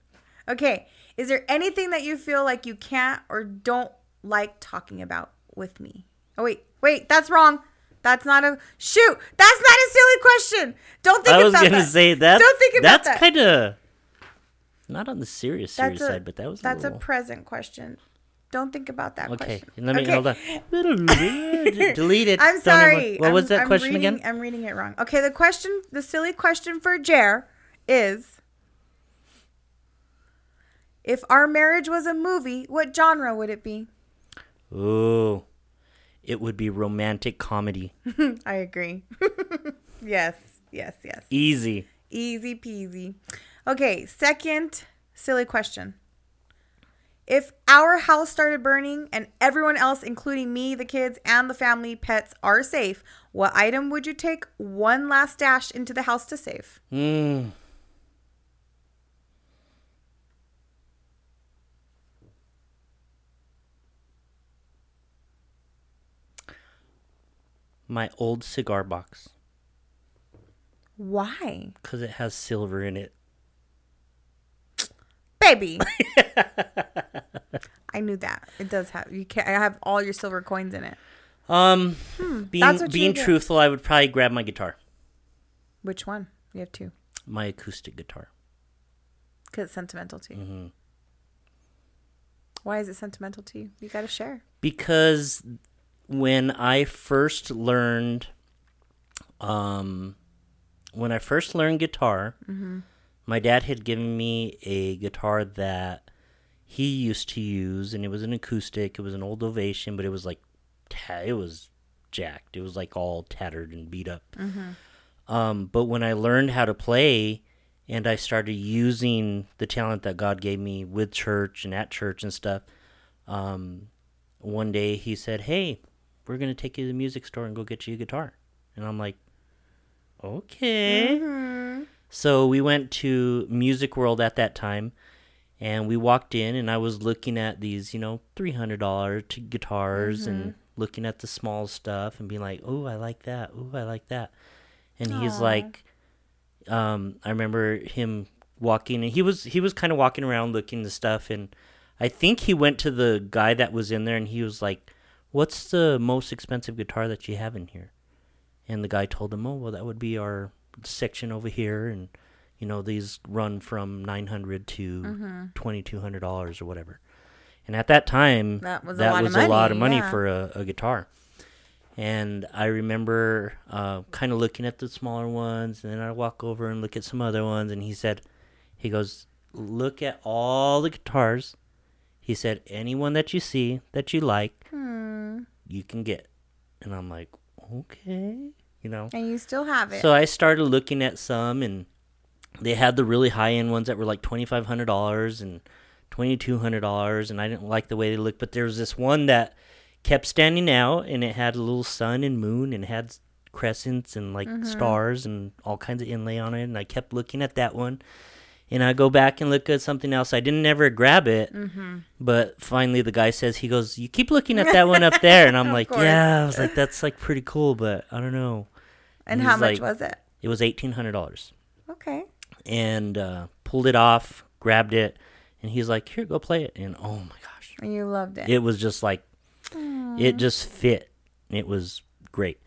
Speaker 2: Okay. Is there anything that you feel like you can't or don't like talking about with me? Oh, wait. Wait. That's wrong. That's not a shoot. That's not a silly question. Don't think
Speaker 1: I was
Speaker 2: about
Speaker 1: gonna
Speaker 2: that.
Speaker 1: say that.
Speaker 2: Don't think about
Speaker 1: that's
Speaker 2: that.
Speaker 1: kind of not on the serious
Speaker 2: That's
Speaker 1: serious
Speaker 2: a,
Speaker 1: side, but that was
Speaker 2: that's
Speaker 1: a
Speaker 2: a, present question. Don't think about that question.
Speaker 1: okay,
Speaker 2: question.
Speaker 1: let me
Speaker 2: Okay.
Speaker 1: hold on. [LAUGHS] Delete it.
Speaker 2: I'm sorry.
Speaker 1: even- what
Speaker 2: I'm-
Speaker 1: was that
Speaker 2: I'm
Speaker 1: question
Speaker 2: reading-
Speaker 1: again?
Speaker 2: I'm reading it wrong. Okay, the question, the silly question for Jer is if our marriage was a movie, what genre would it be?
Speaker 1: Oh, it would be romantic comedy. [LAUGHS]
Speaker 2: I agree. [LAUGHS] yes, yes, yes.
Speaker 1: Easy.
Speaker 2: Easy peasy. Okay, second silly question. If our house started burning and everyone else, including me, the kids, and the family pets, are safe, what item would you take one last dash into the house to save?
Speaker 1: Mm. My old cigar box
Speaker 2: Why?
Speaker 1: because it has silver in it.
Speaker 2: Baby. [LAUGHS] I knew that. It does have you can I have all your silver coins in it.
Speaker 1: Um,
Speaker 2: Hmm,
Speaker 1: being being truthful, I would probably grab my guitar,
Speaker 2: Which one? You have two.
Speaker 1: my acoustic guitar.
Speaker 2: Because it's sentimental to you.
Speaker 1: hmm
Speaker 2: Why is it sentimental to you? You gotta share.
Speaker 1: because when I first learned, um, when I first learned guitar, my dad had given me a guitar that he used to use, and it was an acoustic. It was an old Ovation, but it was like, it was jacked. It was like all tattered and beat up. Um, but when I learned how to play and I started using the talent that God gave me with church and at church and stuff. Um, one day he said, "Hey, we're gonna take you to the music store and go get you a guitar," and I'm like, "Okay."
Speaker 2: Mhm.
Speaker 1: So we went to Music World at that time, and we walked in, and I was looking at these, you know, three hundred dollar guitars, and looking at the small stuff, and being like, "Oh, I like that. Oh, I like that." And he's
Speaker 2: Aw.
Speaker 1: like, um, I remember him walking, and he was he was kind of walking around looking the stuff, and I think he went to the guy that was in there, and he was like, "What's the most expensive guitar that you have in here?" And the guy told him, "Oh, well, that would be our section over here, and you know these run from nine hundred to
Speaker 2: Mm-hmm.
Speaker 1: two hundred dollars or whatever." And at that time,
Speaker 2: That was a
Speaker 1: that
Speaker 2: lot of
Speaker 1: was a lot of
Speaker 2: money,
Speaker 1: money
Speaker 2: yeah.
Speaker 1: for a, a guitar. And I remember uh, kind of looking at the smaller ones, and then I walk over and look at some other ones, and he said, he goes, look at all the guitars. He said, anyone that you see that you like,
Speaker 2: Hmm.
Speaker 1: you can get. And I'm like, okay, you know.
Speaker 2: And you still have it.
Speaker 1: So I started looking at some, and they had the really high end ones that were like twenty five hundred dollars and twenty two hundred dollars, and I didn't like the way they looked. But there was this one that kept standing out, and it had a little sun and moon, and had crescents and like stars and all kinds of inlay on it. And I kept looking at that one, and I go back and look at something else. I didn't ever grab it,
Speaker 2: mm-hmm.
Speaker 1: but finally the guy says he goes, "You keep looking at that [LAUGHS] one up there," and I'm like,
Speaker 2: course.
Speaker 1: "Yeah." I was like, "That's like pretty cool, but I don't know."
Speaker 2: And how much
Speaker 1: like-
Speaker 2: was it?
Speaker 1: It was eighteen hundred dollars
Speaker 2: Okay.
Speaker 1: and uh, pulled it off, grabbed it, and he's like, "Here, go play it." And oh my gosh,
Speaker 2: And you loved it.
Speaker 1: it was just like it just fit. It was great.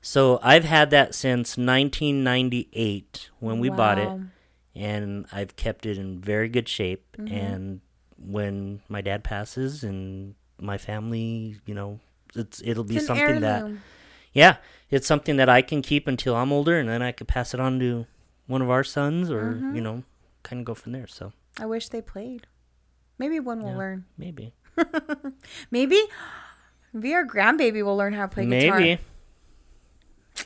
Speaker 1: So I've had that since 1998 when we bought it, and I've kept it in very good shape.
Speaker 2: Mm-hmm.
Speaker 1: And when my dad passes and my family, you know, it's it'll be
Speaker 2: It's
Speaker 1: something that. Yeah, it's something that I can keep until I'm older, and then I could pass it on to one of our sons, or
Speaker 2: Mm-hmm.
Speaker 1: you know, kind of go from there. So
Speaker 2: I wish they played. Maybe one will
Speaker 1: Yeah.
Speaker 2: learn.
Speaker 1: maybe, [LAUGHS]
Speaker 2: Maybe, maybe our grandbaby will learn how to play guitar.
Speaker 1: maybe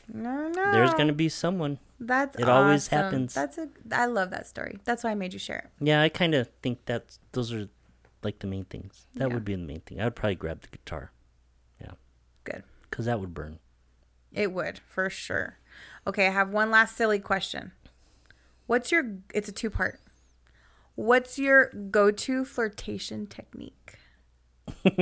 Speaker 2: No, no.
Speaker 1: there's gonna be someone.
Speaker 2: That's
Speaker 1: it always happens.
Speaker 2: That's a. I love that story. That's why I made you share it.
Speaker 1: Yeah, I kind of think that those are like the main things. That
Speaker 2: Yeah.
Speaker 1: would be the main thing. I would probably grab the guitar. Yeah,
Speaker 2: Good.
Speaker 1: because that would burn.
Speaker 2: It would for sure. Okay, I have one last silly question. What's your? It's a two part. What's your go-to flirtation technique? [LAUGHS]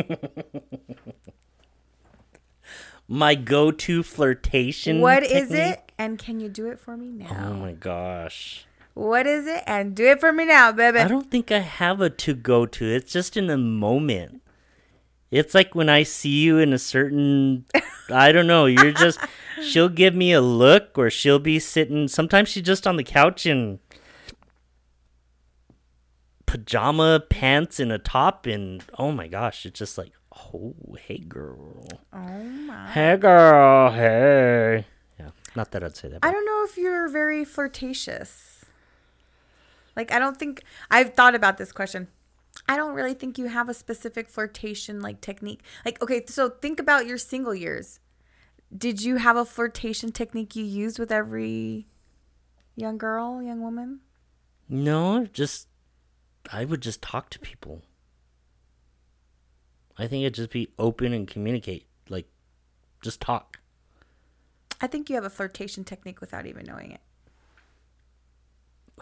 Speaker 1: My go-to flirtation.
Speaker 2: What is
Speaker 1: technique?
Speaker 2: it? And can you do it for me now?
Speaker 1: Oh my gosh.
Speaker 2: What is it? And do it for me now, baby.
Speaker 1: I don't think I have a to go to. It's just in the moment. It's like when I see you in a certain I don't know, you're just [LAUGHS] she'll give me a look or she'll be sitting sometimes she's just on the couch in pajama pants and a top and oh my gosh, it's just like oh hey girl.
Speaker 2: oh my.
Speaker 1: Hey girl, hey. Yeah, not that I'd say that.
Speaker 2: I don't know if you're very flirtatious. Like I don't think I've thought about this question. I don't really think you have a specific flirtation like technique. Like okay, so think about your single years. Did you have a flirtation technique you used with every young girl, young woman?
Speaker 1: No, just I would just talk to people. I think it'd just be open and communicate. Like just talk.
Speaker 2: I think you have a flirtation technique without even knowing it.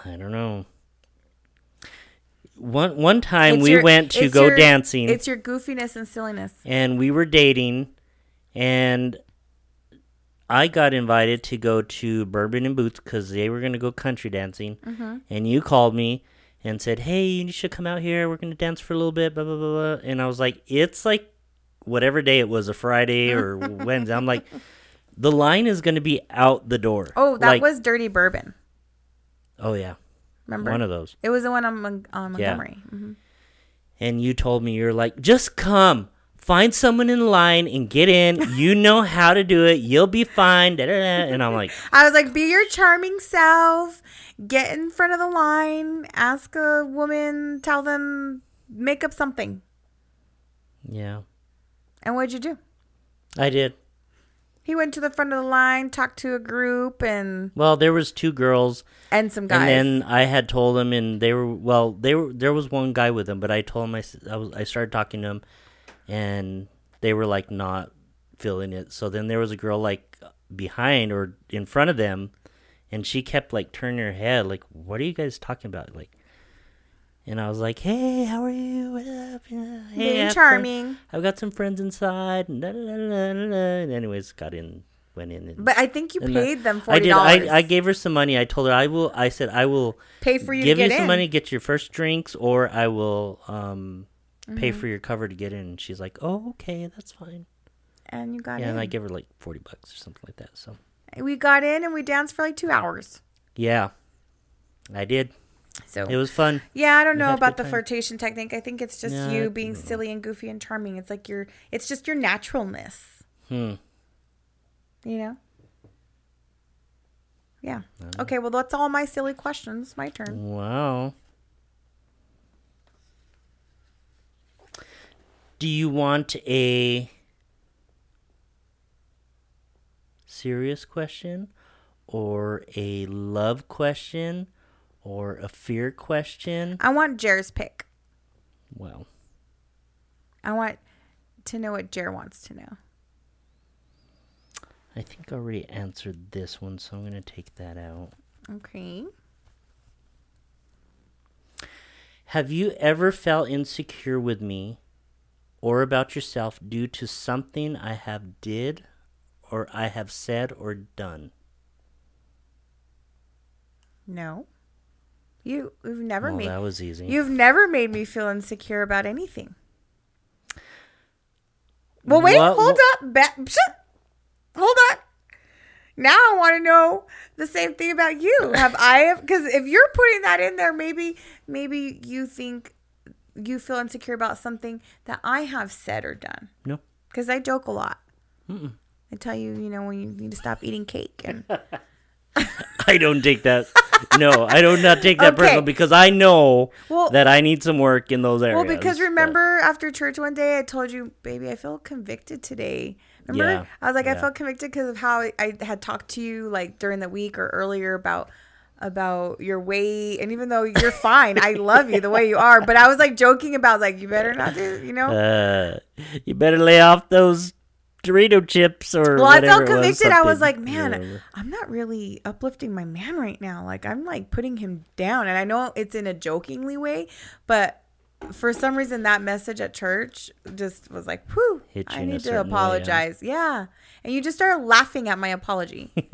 Speaker 1: I don't know. One one time
Speaker 2: It's
Speaker 1: we
Speaker 2: your-
Speaker 1: went to go
Speaker 2: your-
Speaker 1: dancing
Speaker 2: It's your goofiness and silliness.
Speaker 1: and we were dating and I got invited to go to Bourbon and Boots because they were going to go country dancing.
Speaker 2: Mm-hmm.
Speaker 1: And you called me and said, "Hey, you should come out here. We're going to dance for a little bit." Blah blah blah. blah. And I was like, "It's like whatever day it was, a Friday [LAUGHS] or Wednesday." I'm like, "The line is going to be out the door."
Speaker 2: Oh, that
Speaker 1: Like-
Speaker 2: was Dirty Bourbon.
Speaker 1: Oh yeah,
Speaker 2: Remember?
Speaker 1: one of those.
Speaker 2: it was the one on, Mon- on
Speaker 1: Yeah.
Speaker 2: Montgomery. hmm
Speaker 1: and you told me you're like, just come, find someone in line and get in. You [LAUGHS] know how to do it. You'll be fine. Da, da, da. And I'm like, [LAUGHS]
Speaker 2: I was like, be your charming self. Get in front of the line. Ask a woman. Tell them. Make up something.
Speaker 1: yeah,
Speaker 2: And what'd you do?
Speaker 1: I did.
Speaker 2: He went to the front of the line, talked to a group, and
Speaker 1: Well, there was two girls,
Speaker 2: and some guys.
Speaker 1: and then I had told them, and they were well. They were there was one guy with them, but I told him I, I was I started talking to him, and they were like not feeling it. So then there was a girl like behind or in front of them, and she kept like turning her head, like, "What are you guys talking about?" Like, and I was like, "Hey, how are you? What up? Yeah, hey, I
Speaker 2: being
Speaker 1: fun-
Speaker 2: charming.
Speaker 1: I've got some friends inside." And, da, da, da, anyways, got in, went in, and
Speaker 2: But I think you paid them
Speaker 1: I
Speaker 2: forty
Speaker 1: did.
Speaker 2: dollars.
Speaker 1: I, I gave her some money. I told her I will. I said I will
Speaker 2: pay for you
Speaker 1: give you some
Speaker 2: in.
Speaker 1: money, get your first drinks, or I will um, pay
Speaker 2: Mm-hmm.
Speaker 1: for your cover to get in. And she's like, "Oh, okay, that's fine."
Speaker 2: and you got
Speaker 1: yeah,
Speaker 2: in.
Speaker 1: and I gave her like forty bucks or something like that. So
Speaker 2: we got in and we danced for like two hours.
Speaker 1: yeah, I did.
Speaker 2: So
Speaker 1: It was fun.
Speaker 2: yeah, I don't know about the
Speaker 1: time.
Speaker 2: flirtation technique. I think it's just
Speaker 1: Yeah,
Speaker 2: you being silly and goofy and charming. It's like your, it's just your naturalness.
Speaker 1: Hmm.
Speaker 2: You know. Yeah. Okay. Well, that's all my silly questions. My turn.
Speaker 1: Wow. Do you want a serious question or a love question or a fear question?
Speaker 2: I want Jer's pick.
Speaker 1: Well,
Speaker 2: I want to know what Jer wants to know.
Speaker 1: I think I already answered this one, so I'm going to take that out.
Speaker 2: Okay.
Speaker 1: Have you ever felt insecure with me or about yourself due to something I have did or I have said or done?
Speaker 2: No. You, you've never
Speaker 1: Well,
Speaker 2: made.
Speaker 1: that was easy.
Speaker 2: You've never made me feel insecure about anything. Well, wait,
Speaker 1: What-
Speaker 2: hold
Speaker 1: what-
Speaker 2: up. Ba- hold on. Now I want to know the same thing about you. Have [LAUGHS] I? Because if you're putting that in there, maybe maybe you think you feel insecure about something that I have said or done.
Speaker 1: No.
Speaker 2: Because I joke a lot. I tell you, you know, when you need to stop eating cake and [LAUGHS] [LAUGHS]
Speaker 1: I don't take that. no, I do not take that
Speaker 2: Okay.
Speaker 1: personal because I know
Speaker 2: Well-
Speaker 1: that I need some work in those areas.
Speaker 2: Well, because
Speaker 1: but-
Speaker 2: remember after church one day, I told you, baby, I feel convicted today. Remember?
Speaker 1: Yeah,
Speaker 2: I was like, I felt convicted because of how I, I had talked to you like during the week or earlier about about your weight, and even though you're [LAUGHS] fine, I love you the way you are. But I was like joking about like you better not do, you know.
Speaker 1: uh, you better lay off those Dorito chips or
Speaker 2: well, I felt
Speaker 1: it
Speaker 2: convicted. I was like, man. I'm not really uplifting my man right now. Like I'm like putting him down, and I know it's in a jokingly way, but for some reason that message at church just was like, whew,
Speaker 1: Hit you
Speaker 2: I need to
Speaker 1: certain way, huh?
Speaker 2: apologize. Yeah, and you just started laughing at my apology. [LAUGHS]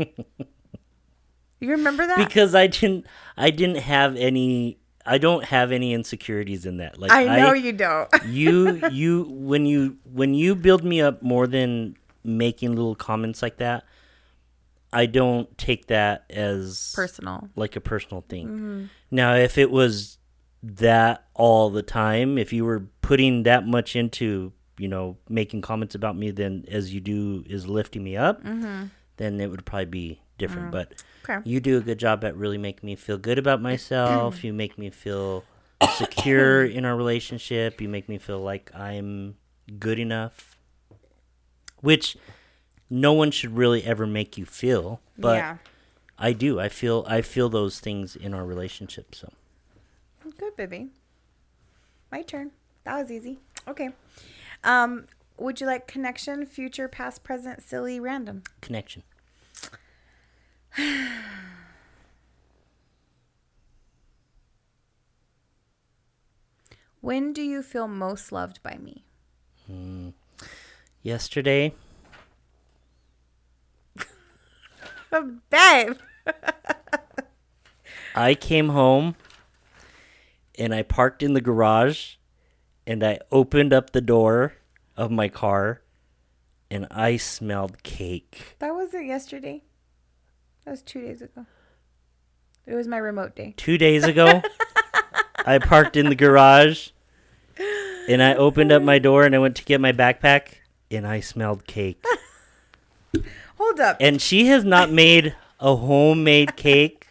Speaker 2: you remember that?
Speaker 1: because I didn't, I didn't have any. I don't have any insecurities in that. Like
Speaker 2: I know you don't. [LAUGHS]
Speaker 1: you you when you when you build me up more than making little comments like that i don't take that as
Speaker 2: Personal.
Speaker 1: like a personal thing
Speaker 2: Mm-hmm.
Speaker 1: now if it was that all the time if you were putting that much into you know making comments about me then as you do is lifting me up then it would probably be different but
Speaker 2: Mm-hmm. Okay.
Speaker 1: you do a good job at really making me feel good about myself you make me feel [COUGHS] secure in our relationship you make me feel like i'm good enough which no one should really ever make you feel but
Speaker 2: yeah.
Speaker 1: i do i feel i feel those things in our relationship so
Speaker 2: Good, baby. My turn. That was easy. Okay. Um, would you like connection, future, past, present, silly, random?
Speaker 1: connection [SIGHS]
Speaker 2: When do you feel most loved by me? Hmm.
Speaker 1: yesterday [LAUGHS]
Speaker 2: Babe. [LAUGHS]
Speaker 1: i came home and i parked in the garage and i opened up the door of my car and i smelled cake
Speaker 2: That wasn't yesterday. That was two days ago. It was my remote day.
Speaker 1: two days ago, [LAUGHS] I parked in the garage and I opened up my door and I went to get my backpack and I smelled cake. [LAUGHS]
Speaker 2: Hold up.
Speaker 1: And she has not made a homemade cake.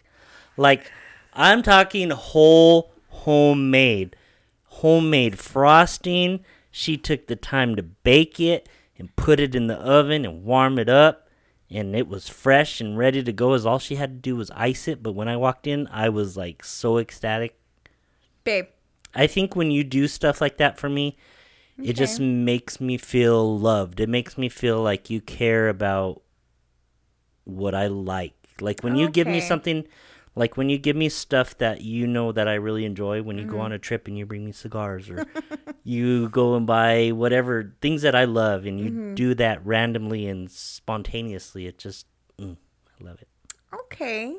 Speaker 1: Like, I'm talking whole homemade. Homemade frosting. She took the time to bake it and put it in the oven and warm it up. And it was fresh and ready to go. As all she had to do was ice it. But when I walked in, I was like so ecstatic.
Speaker 2: Babe,
Speaker 1: I think when you do stuff like that for me, it just makes me feel loved. It makes me feel like you care about what I like. Like when you give me something, like when you give me stuff that you know that I really enjoy, when you
Speaker 2: Mm-hmm.
Speaker 1: go on a trip and you bring me cigars or you go and buy whatever things that I love and you
Speaker 2: Mm-hmm.
Speaker 1: do that randomly and spontaneously, it just, mm, I love it.
Speaker 2: okay.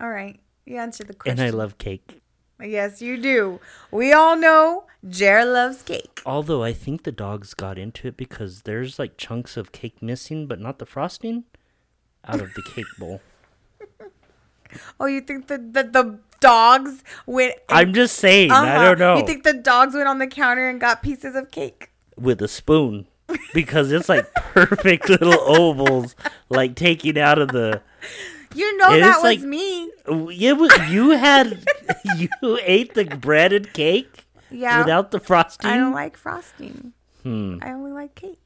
Speaker 2: All right. You answered the question. And.
Speaker 1: I love cake.
Speaker 2: Yes, you do. We all know Jared loves cake.
Speaker 1: Although I think the dogs got into it because there's like chunks of cake missing, but not the frosting out of the cake bowl. [LAUGHS]
Speaker 2: Oh, you think that the, the dogs went?
Speaker 1: I'm just saying, I
Speaker 2: Uh-huh.
Speaker 1: don't know.
Speaker 2: You think the dogs went on the counter and got pieces of cake?
Speaker 1: with a spoon because it's like perfect little ovals, like taking out of the.
Speaker 2: You know
Speaker 1: It
Speaker 2: that was
Speaker 1: like-
Speaker 2: me.
Speaker 1: It was, you had [LAUGHS] you ate the breaded cake
Speaker 2: Yeah.
Speaker 1: without the frosting.
Speaker 2: I don't like frosting.
Speaker 1: Hmm.
Speaker 2: I only like cake.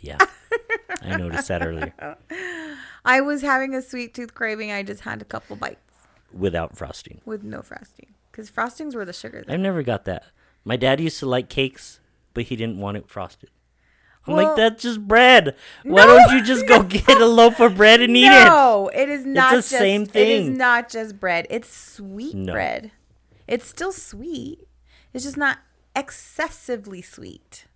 Speaker 1: Yeah, [LAUGHS] [LAUGHS] I noticed that earlier.
Speaker 2: I was having a sweet tooth craving. I just had a couple bites
Speaker 1: Without frosting,
Speaker 2: with no frosting because frostings were the sugar.
Speaker 1: I've never got that. My dad used to like cakes, but he didn't want it frosted. I'm
Speaker 2: Well-
Speaker 1: like, that's just bread. Why
Speaker 2: No.
Speaker 1: don't you [LAUGHS] just go get a loaf of bread and eat it?
Speaker 2: no, it is not
Speaker 1: the
Speaker 2: just
Speaker 1: same thing.
Speaker 2: is not just bread. It's sweet
Speaker 1: No.
Speaker 2: bread. It's still sweet. It's just not excessively sweet.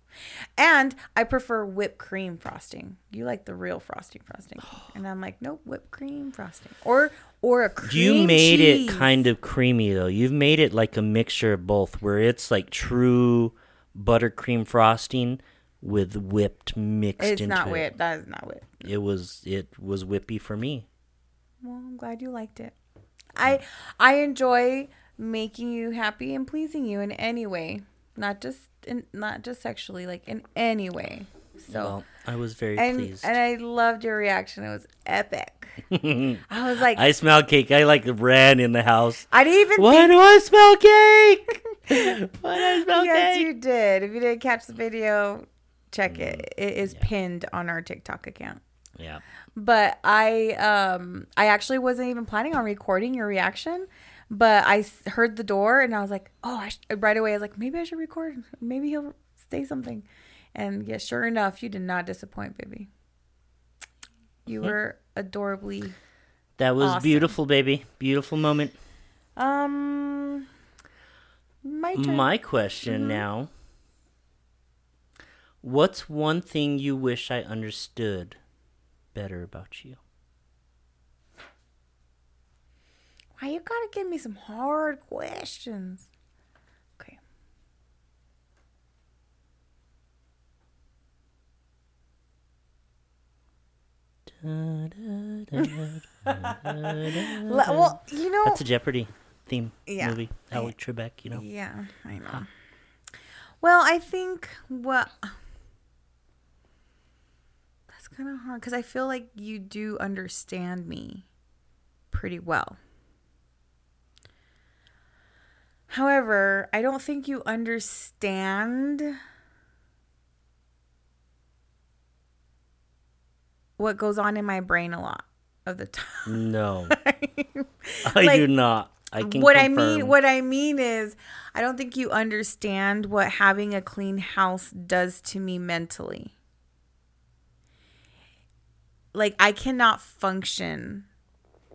Speaker 2: And I prefer whipped cream frosting. You like the real frosting frosting, and I'm like, nope, whipped cream frosting, or or a cream
Speaker 1: You made
Speaker 2: cheese.
Speaker 1: it kind of creamy though. You've made it like a mixture of both, where it's like true buttercream frosting with whipped mixed
Speaker 2: It's
Speaker 1: into
Speaker 2: not
Speaker 1: it.
Speaker 2: whipped. That is not whipped.
Speaker 1: It was it was whippy for me.
Speaker 2: Well, I'm glad you liked it. I I enjoy making you happy and pleasing you in any way, not just in not just sexually, like in any way. So
Speaker 1: Well, I was very
Speaker 2: and
Speaker 1: pleased.
Speaker 2: and I loved your reaction. It was epic. [LAUGHS] I was like, I,
Speaker 1: smell cake. I like ran in the house.
Speaker 2: I didn't even
Speaker 1: Why
Speaker 2: think.
Speaker 1: do I smell cake? [LAUGHS] Why do I smell
Speaker 2: yes,
Speaker 1: cake?
Speaker 2: you did. If you didn't catch the video, check
Speaker 1: Mm,
Speaker 2: it. It is pinned on our TikTok account.
Speaker 1: Yeah.
Speaker 2: but I um I actually wasn't even planning on recording your reaction, but I heard the door and I was like, oh, I sh-, right away I was like, maybe I should record. Maybe he'll say something, and yeah, sure enough, you did not disappoint, baby. You were adorably
Speaker 1: That was
Speaker 2: Awesome.
Speaker 1: beautiful, baby. Beautiful moment.
Speaker 2: um. My turn.
Speaker 1: My question
Speaker 2: Mm-hmm.
Speaker 1: now. What's one thing you wish I understood better about you?
Speaker 2: Why you gotta give me some hard questions? Okay. [LAUGHS] Well, you know.
Speaker 1: That's a Jeopardy theme
Speaker 2: Yeah.
Speaker 1: movie. Alec Trebek, you know.
Speaker 2: Yeah, I know. Well, I think what that's kind of hard because I feel like you do understand me pretty well. However, I don't think you understand what goes on in my brain a lot of the [LAUGHS] time.
Speaker 1: No, I
Speaker 2: Like,
Speaker 1: do not. I can
Speaker 2: what I mean what I mean is I don't think you understand what having a clean house does to me mentally. Like I cannot function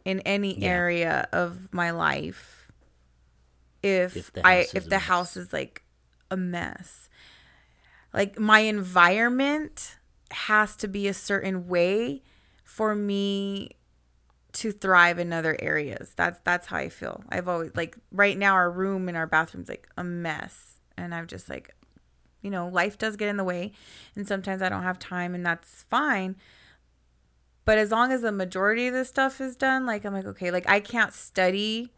Speaker 2: in any
Speaker 1: Yeah.
Speaker 2: area of my life if,
Speaker 1: If the
Speaker 2: I
Speaker 1: house is
Speaker 2: if the house is like a mess. Like my environment has to be a certain way for me to thrive in other areas. That's that's how I feel. I've always like right now our room and our bathroom's like a mess and I'm just like you know, life does get in the way and sometimes I don't have time and that's fine. But as long as the majority of this stuff is done, like I'm like okay, like I can't study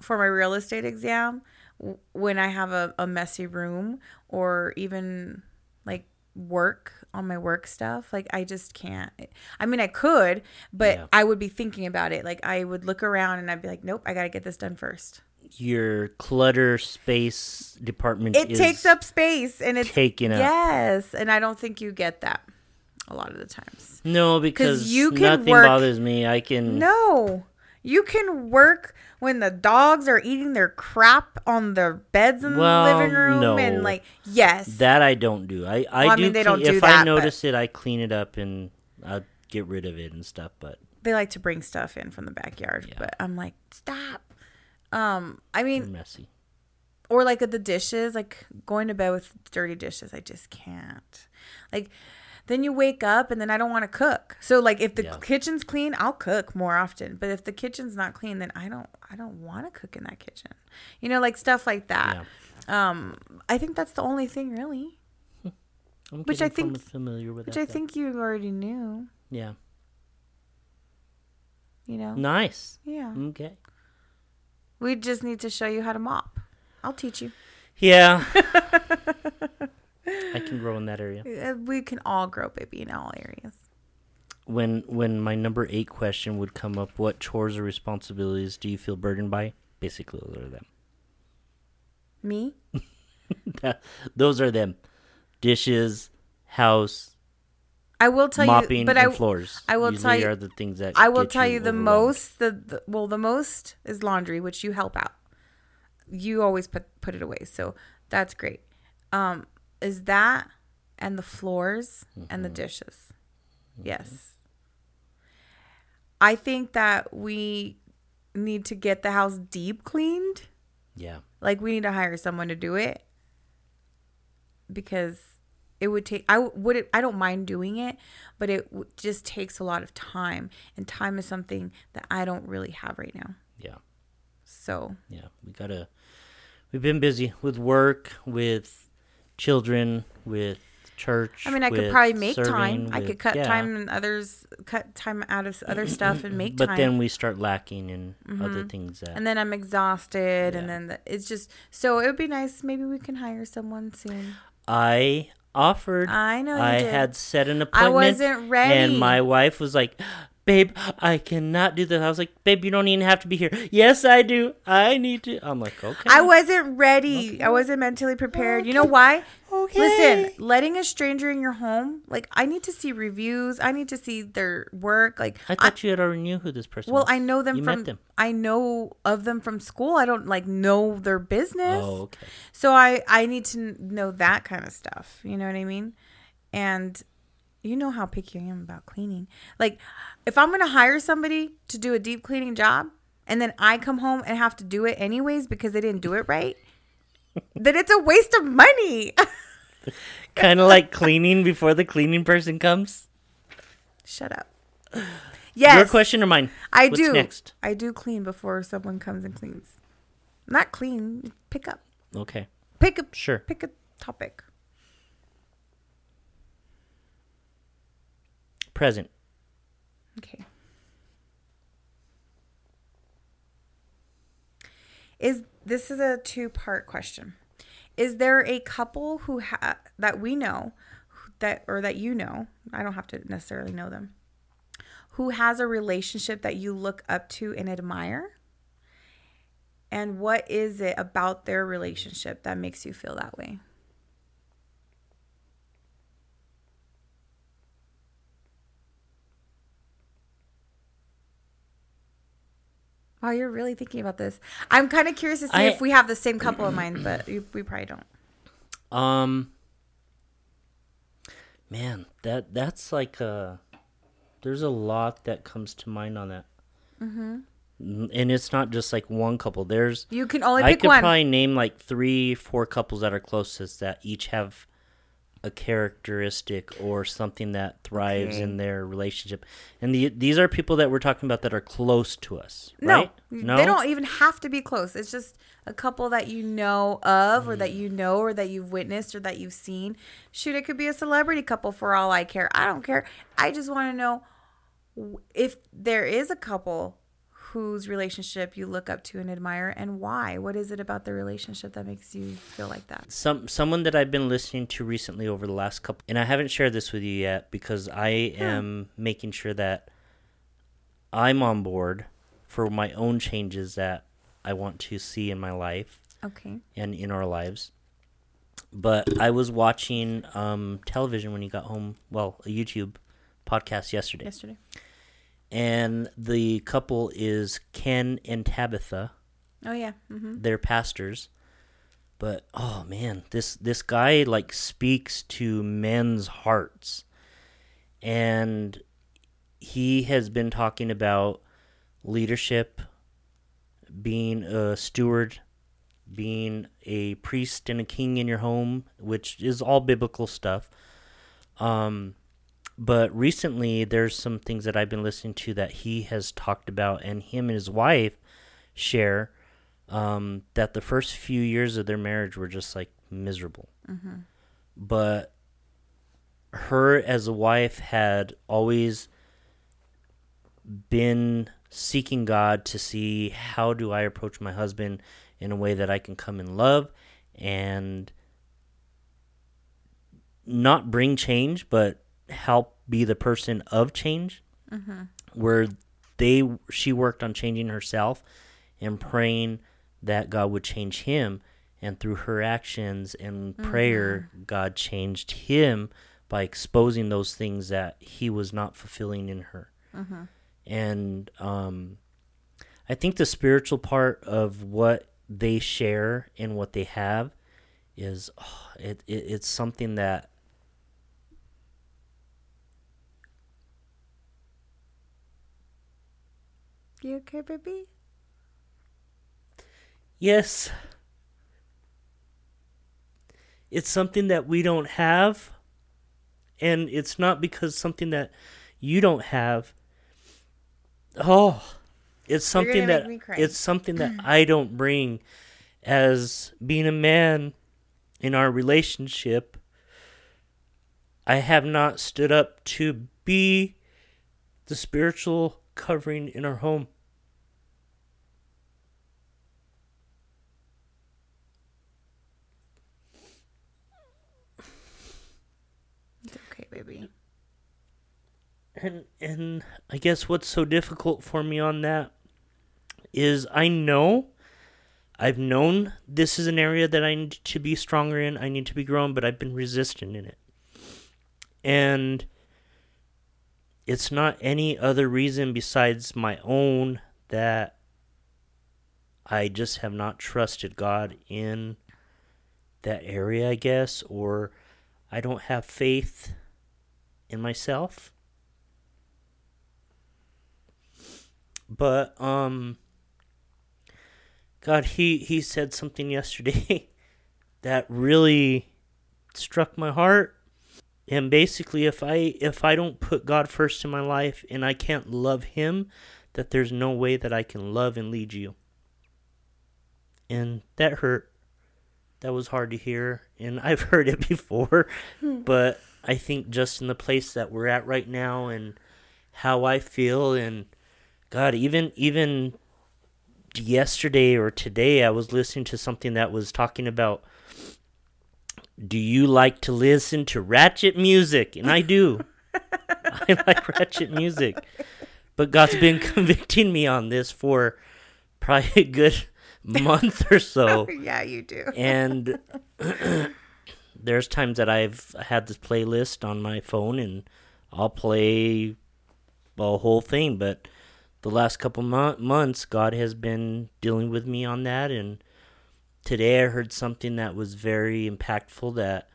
Speaker 2: for my real estate exam when I have a, a messy room or even like work on my work stuff. Like I just can't. I mean, I could, but
Speaker 1: Yeah.
Speaker 2: I would be thinking about it. Like I would look around and I'd be like, nope, I got to get this done first.
Speaker 1: Your clutter space department
Speaker 2: It takes up space and it's
Speaker 1: taken up.
Speaker 2: yes, and I don't think you get that. a lot of the times.
Speaker 1: No, because
Speaker 2: you can
Speaker 1: nothing
Speaker 2: work-
Speaker 1: bothers me. I can.
Speaker 2: No. You can work when the dogs are eating their crap on their beds in
Speaker 1: Well,
Speaker 2: the living room
Speaker 1: no.
Speaker 2: and like yes.
Speaker 1: That I don't do. I I
Speaker 2: Well, I
Speaker 1: do.
Speaker 2: mean, they
Speaker 1: clean-
Speaker 2: don't do
Speaker 1: if I
Speaker 2: that, but-
Speaker 1: notice it, I clean it up and I get rid of it and stuff. But
Speaker 2: they like to bring stuff in from the backyard,
Speaker 1: Yeah.
Speaker 2: but I'm like, stop. Um, I
Speaker 1: they're
Speaker 2: mean,
Speaker 1: messy.
Speaker 2: or like the dishes, like going to bed with dirty dishes, I just can't. Like then you wake up and then I don't want to cook. So like if the
Speaker 1: Yeah.
Speaker 2: kitchen's clean, I'll cook more often. But if the kitchen's not clean, then I don't I don't want to cook in that kitchen. You know, like stuff like that. Um, I think that's the only thing really, [LAUGHS] Which I think-
Speaker 1: fam- familiar with
Speaker 2: which
Speaker 1: that.
Speaker 2: I
Speaker 1: though.
Speaker 2: think you already knew.
Speaker 1: Yeah.
Speaker 2: You know,
Speaker 1: Nice.
Speaker 2: yeah.
Speaker 1: Okay.
Speaker 2: We just need to show you how to mop. I'll teach you.
Speaker 1: Yeah. [LAUGHS] I can grow in that area. [LAUGHS]
Speaker 2: Uh, We can all grow, baby, in all areas.
Speaker 1: When when my number eight question would come up, what chores or responsibilities do you feel burdened by? Basically, those are them.
Speaker 2: Me? [LAUGHS]
Speaker 1: those are them. Dishes, house,
Speaker 2: I will tell
Speaker 1: mopping,
Speaker 2: you, but I
Speaker 1: floors.
Speaker 2: I will
Speaker 1: usually
Speaker 2: tell you-
Speaker 1: are the things that
Speaker 2: I will tell you the most. The, the well, the most is laundry, which you help out. You always put put it away, so that's great. Um, is that and the floors and
Speaker 1: Mm-hmm.
Speaker 2: the dishes? Yes. I think that we need to get the house deep cleaned.
Speaker 1: Yeah.
Speaker 2: Like we need to hire someone to do it because it would take I would it, I don't mind doing it, but it w- just takes a lot of time and time is something that I don't really have right now.
Speaker 1: Yeah.
Speaker 2: So,
Speaker 1: Yeah. We gotta. We've been busy with work, with children, with church.
Speaker 2: I mean, I could probably make
Speaker 1: serving,
Speaker 2: time. I could cut
Speaker 1: yeah.
Speaker 2: time and others cut time out of other [CLEARS THROAT] stuff and make
Speaker 1: But
Speaker 2: time.
Speaker 1: But then we start lacking in other
Speaker 2: Mhm.
Speaker 1: things that.
Speaker 2: and then I'm exhausted and then the, it's just so it would be nice maybe we can hire someone soon.
Speaker 1: I offered.
Speaker 2: I know you
Speaker 1: I
Speaker 2: did.
Speaker 1: had set an appointment.
Speaker 2: I wasn't ready.
Speaker 1: And my wife was like, "Babe, I cannot do this." I was like, "Babe, you don't even have to be here." Yes, I do. I need to. I'm like, okay.
Speaker 2: I wasn't ready.
Speaker 1: Okay.
Speaker 2: I wasn't mentally prepared. You know why?
Speaker 1: Okay.
Speaker 2: Listen, letting a stranger in your home, like I need to see reviews. I need to see their work. Like
Speaker 1: I thought you had already knew who this person.
Speaker 2: well,
Speaker 1: was.
Speaker 2: I know them
Speaker 1: You
Speaker 2: from
Speaker 1: met them.
Speaker 2: I know of them from school. I don't like know their business.
Speaker 1: Oh, okay.
Speaker 2: So I I need to know that kind of stuff. You know what I mean? And you know how picky I am about cleaning. Like if I'm going to hire somebody to do a deep cleaning job and then I come home and have to do it anyways because they didn't do it right, [LAUGHS] then it's a waste of money. [LAUGHS]
Speaker 1: kind of like cleaning before the cleaning person comes.
Speaker 2: Shut up. [SIGHS] Yes.
Speaker 1: Your question or mine?
Speaker 2: I
Speaker 1: What's
Speaker 2: do.
Speaker 1: next?
Speaker 2: I do clean before someone comes and cleans. Not clean, pick up.
Speaker 1: Okay.
Speaker 2: Pick up
Speaker 1: Sure.
Speaker 2: pick a topic.
Speaker 1: Present.
Speaker 2: Okay. Is this is a two-part question. Is there a couple who ha- that we know that or that you know, I don't have to necessarily know them, who has a relationship that you look up to and admire? And what is it about their relationship that makes you feel that way? Wow, you're really thinking about this. I'm kind of curious to see
Speaker 1: I-
Speaker 2: if we have the same couple in mind, but we, we probably don't.
Speaker 1: Um. Man, that that's like a. There's a lot that comes to mind on that. Mm-hmm. And it's not just like one couple. There's
Speaker 2: You can only
Speaker 1: I could
Speaker 2: one.
Speaker 1: probably name like three, four couples that are closest that each have a characteristic or something that thrives
Speaker 2: Okay.
Speaker 1: in their relationship. And the, these are people that we're talking about that are close to us,
Speaker 2: no,
Speaker 1: right?
Speaker 2: they don't even have to be close. It's just a couple that you know of, or that
Speaker 1: Mm.
Speaker 2: you know, or that you've witnessed, or that you've seen. Shoot, it could be a celebrity couple for all I care. I don't care. I just want to know if there is a couple whose relationship you look up to and admire, and why. What is it about the relationship that makes you feel like that?
Speaker 1: some someone that I've been listening to recently over the last couple and I haven't shared this with you yet because I am making sure that I'm on board for my own changes that I want to see in my life
Speaker 2: Okay.
Speaker 1: and in our lives. but I was watching um, television when you got home. Well, a YouTube podcast yesterday,
Speaker 2: Yesterday.
Speaker 1: And the couple is Ken and Tabitha.
Speaker 2: Oh yeah. Mm-hmm.
Speaker 1: They're pastors, but oh man, this this guy like speaks to men's hearts, and he has been talking about leadership, being a steward, being a priest and a king in your home, which is all biblical stuff. Um, but recently, there's some things that I've been listening to that he has talked about, and him and his wife share um, that the first few years of their marriage were just like miserable. But her as a wife had always been seeking God to see how do I approach my husband in a way that I can come in love and not bring change, but help be the person of change. Mm-hmm. Where they she worked on changing herself and praying that God would change him, and through her actions and prayer, mm-hmm. God changed him by exposing those things that he was not fulfilling in her. Mm-hmm. And um, I think the spiritual part of what they share and what they have is oh, it, it it's something that
Speaker 2: You okay, baby?
Speaker 1: yes. It's something that we don't have and it's not because something that you don't have. Oh it's something that it's something that [CLEARS THROAT] I don't bring as being a man in our relationship. I have not stood up to be the spiritual covering in our home
Speaker 2: It's okay, baby.
Speaker 1: and and I guess what's so difficult for me on that is I know I've known this is an area that I need to be stronger in, I need to be grown, but I've been resistant in it. And it's not any other reason besides my own that I just have not trusted God in that area, I guess, or I don't have faith in myself. But um God he he said something yesterday [LAUGHS] that really struck my heart. And basically if I if I don't put God first in my life and I can't love him, that there's no way that I can love and lead you. And that hurt. That was hard to hear and [LAUGHS] I've heard it before, but I think just in the place that we're at right now and how I feel and God, even even yesterday or today, I was listening to something that was talking about. Do you like to listen to ratchet music? And I do. [LAUGHS] I like ratchet music, but God's been [LAUGHS] convicting me on this for probably a good [LAUGHS] month or so
Speaker 2: yeah, you do.
Speaker 1: and there's times that I've had this playlist on my phone and I'll play a whole thing, but the last couple mo- months, God has been dealing with me on that. And today I heard something that was very impactful that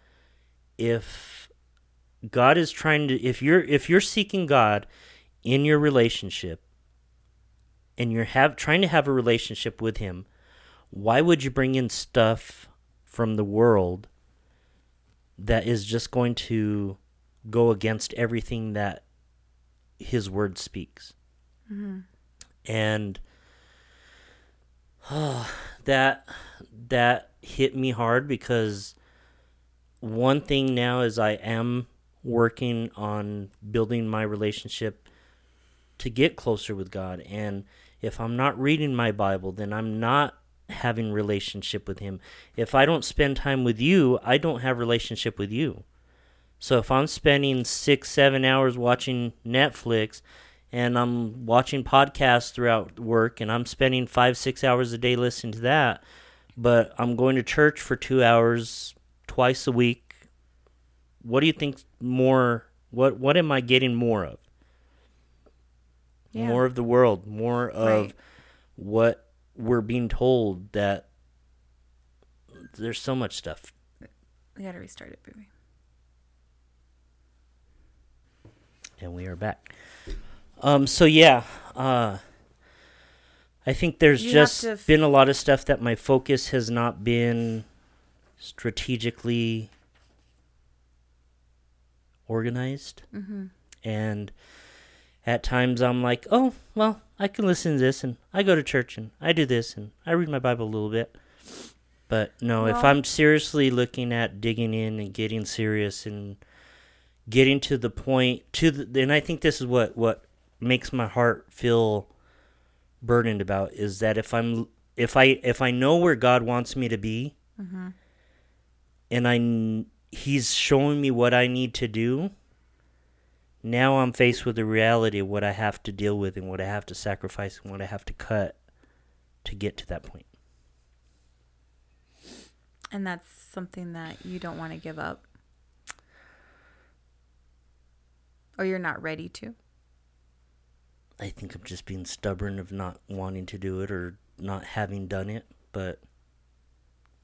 Speaker 1: if God is trying to, if you're, if you're seeking God in your relationship and you're have, trying to have a relationship with Him, why would you bring in stuff from the world that is just going to go against everything that his word speaks. Mm-hmm. And [SIGHS] that that hit me hard because one thing now is i am working on building my relationship to get closer with god. And if i'm not reading my bible then i'm not having relationship with him if i don't spend time with you i don't have relationship with you so if i'm spending six seven hours watching netflix and i'm watching podcasts throughout work and i'm spending five six hours a day listening to that but i'm going to church for two hours twice a week. What do you think more what what am I getting more of?
Speaker 2: Yeah.
Speaker 1: More of the world, more of
Speaker 2: Right.
Speaker 1: what we're being told that there's so much stuff.
Speaker 2: We gotta restart it, baby.
Speaker 1: And we are back. Um so yeah, uh I think there's
Speaker 2: You
Speaker 1: just
Speaker 2: f-
Speaker 1: been a lot of stuff that my focus has not been strategically organized.
Speaker 2: Mm-hmm.
Speaker 1: And at times I'm like, oh, well, I can listen to this and I go to church and I do this and I read my Bible a little bit. But no, if I'm seriously looking at digging in and getting serious and getting to the point to the, and I think this is what what makes my heart feel burdened about is that if I'm if I if I know where God wants me to be
Speaker 2: Mm-hmm.
Speaker 1: and I he's showing me what I need to do. Now I'm faced with the reality of what I have to deal with and what I have to sacrifice and what I have to cut to get to that point.
Speaker 2: And that's something that you don't want to give up. Or you're not ready to.
Speaker 1: I think I'm just being stubborn of not wanting to do it or not having done it, but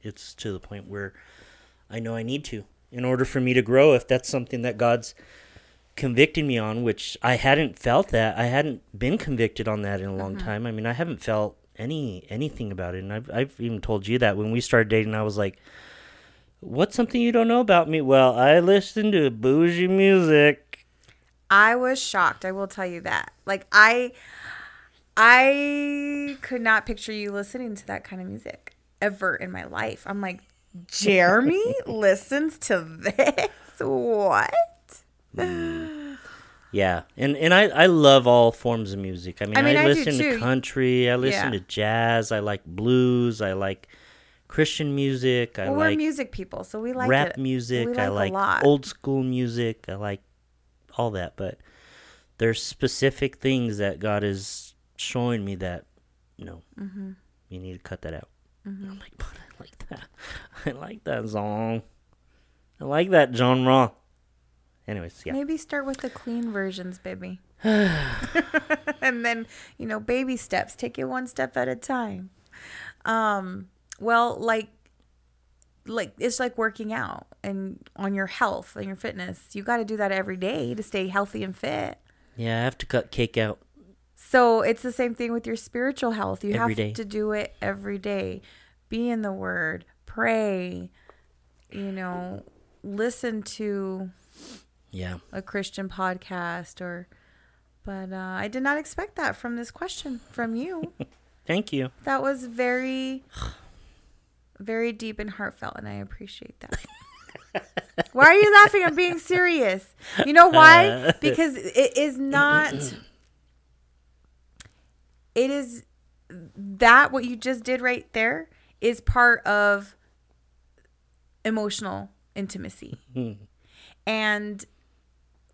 Speaker 1: it's to the point where I know I need to in order for me to grow if that's something that God's convicting me on, which I hadn't felt that. I hadn't been convicted on that in a long mm-hmm. time. I mean, I haven't felt any anything about it. And I've I've even told you that when we started dating I was like What's something you don't know about me? Well, I listen to bougie music.
Speaker 2: I was shocked. I will tell you that. Like I I could not picture you listening to that kind of music ever in my life. I'm like, Jeremy [LAUGHS] listens to this? What?
Speaker 1: Yeah, and and I I love all forms of music. I mean, I,
Speaker 2: I mean, I do
Speaker 1: listen to country, I listen
Speaker 2: Yeah.
Speaker 1: to jazz, I like blues, I like Christian music, I
Speaker 2: well, we're
Speaker 1: like
Speaker 2: music people, so we like
Speaker 1: rap
Speaker 2: it.
Speaker 1: music,
Speaker 2: We
Speaker 1: I
Speaker 2: like
Speaker 1: like old school music, I like all that. But there's specific things that God is showing me that no,
Speaker 2: Mm-hmm.
Speaker 1: you need to cut that out. I'm like, but I like that. [LAUGHS] I like that song. I like that genre. Anyways, yeah.
Speaker 2: Maybe start with the clean versions, baby. [SIGHS] [LAUGHS] and then, you know, baby steps. Take it one step at a time. Um, well, like like it's like working out and on your health and your fitness. You got to do that every day to stay healthy and fit.
Speaker 1: Yeah, I have to cut cake out.
Speaker 2: So it's the same thing with your spiritual health. You
Speaker 1: Every
Speaker 2: have
Speaker 1: day.
Speaker 2: to do it every day. Be in the word, pray, you know, listen to
Speaker 1: Yeah.
Speaker 2: a Christian podcast or but uh, I did not expect that from this question from you. [LAUGHS]
Speaker 1: Thank you.
Speaker 2: that was very very deep and heartfelt and I appreciate that. [LAUGHS] why are you laughing? I'm being serious. You know why? [LAUGHS] Because it is not it is that what you just did right there is part of emotional intimacy. And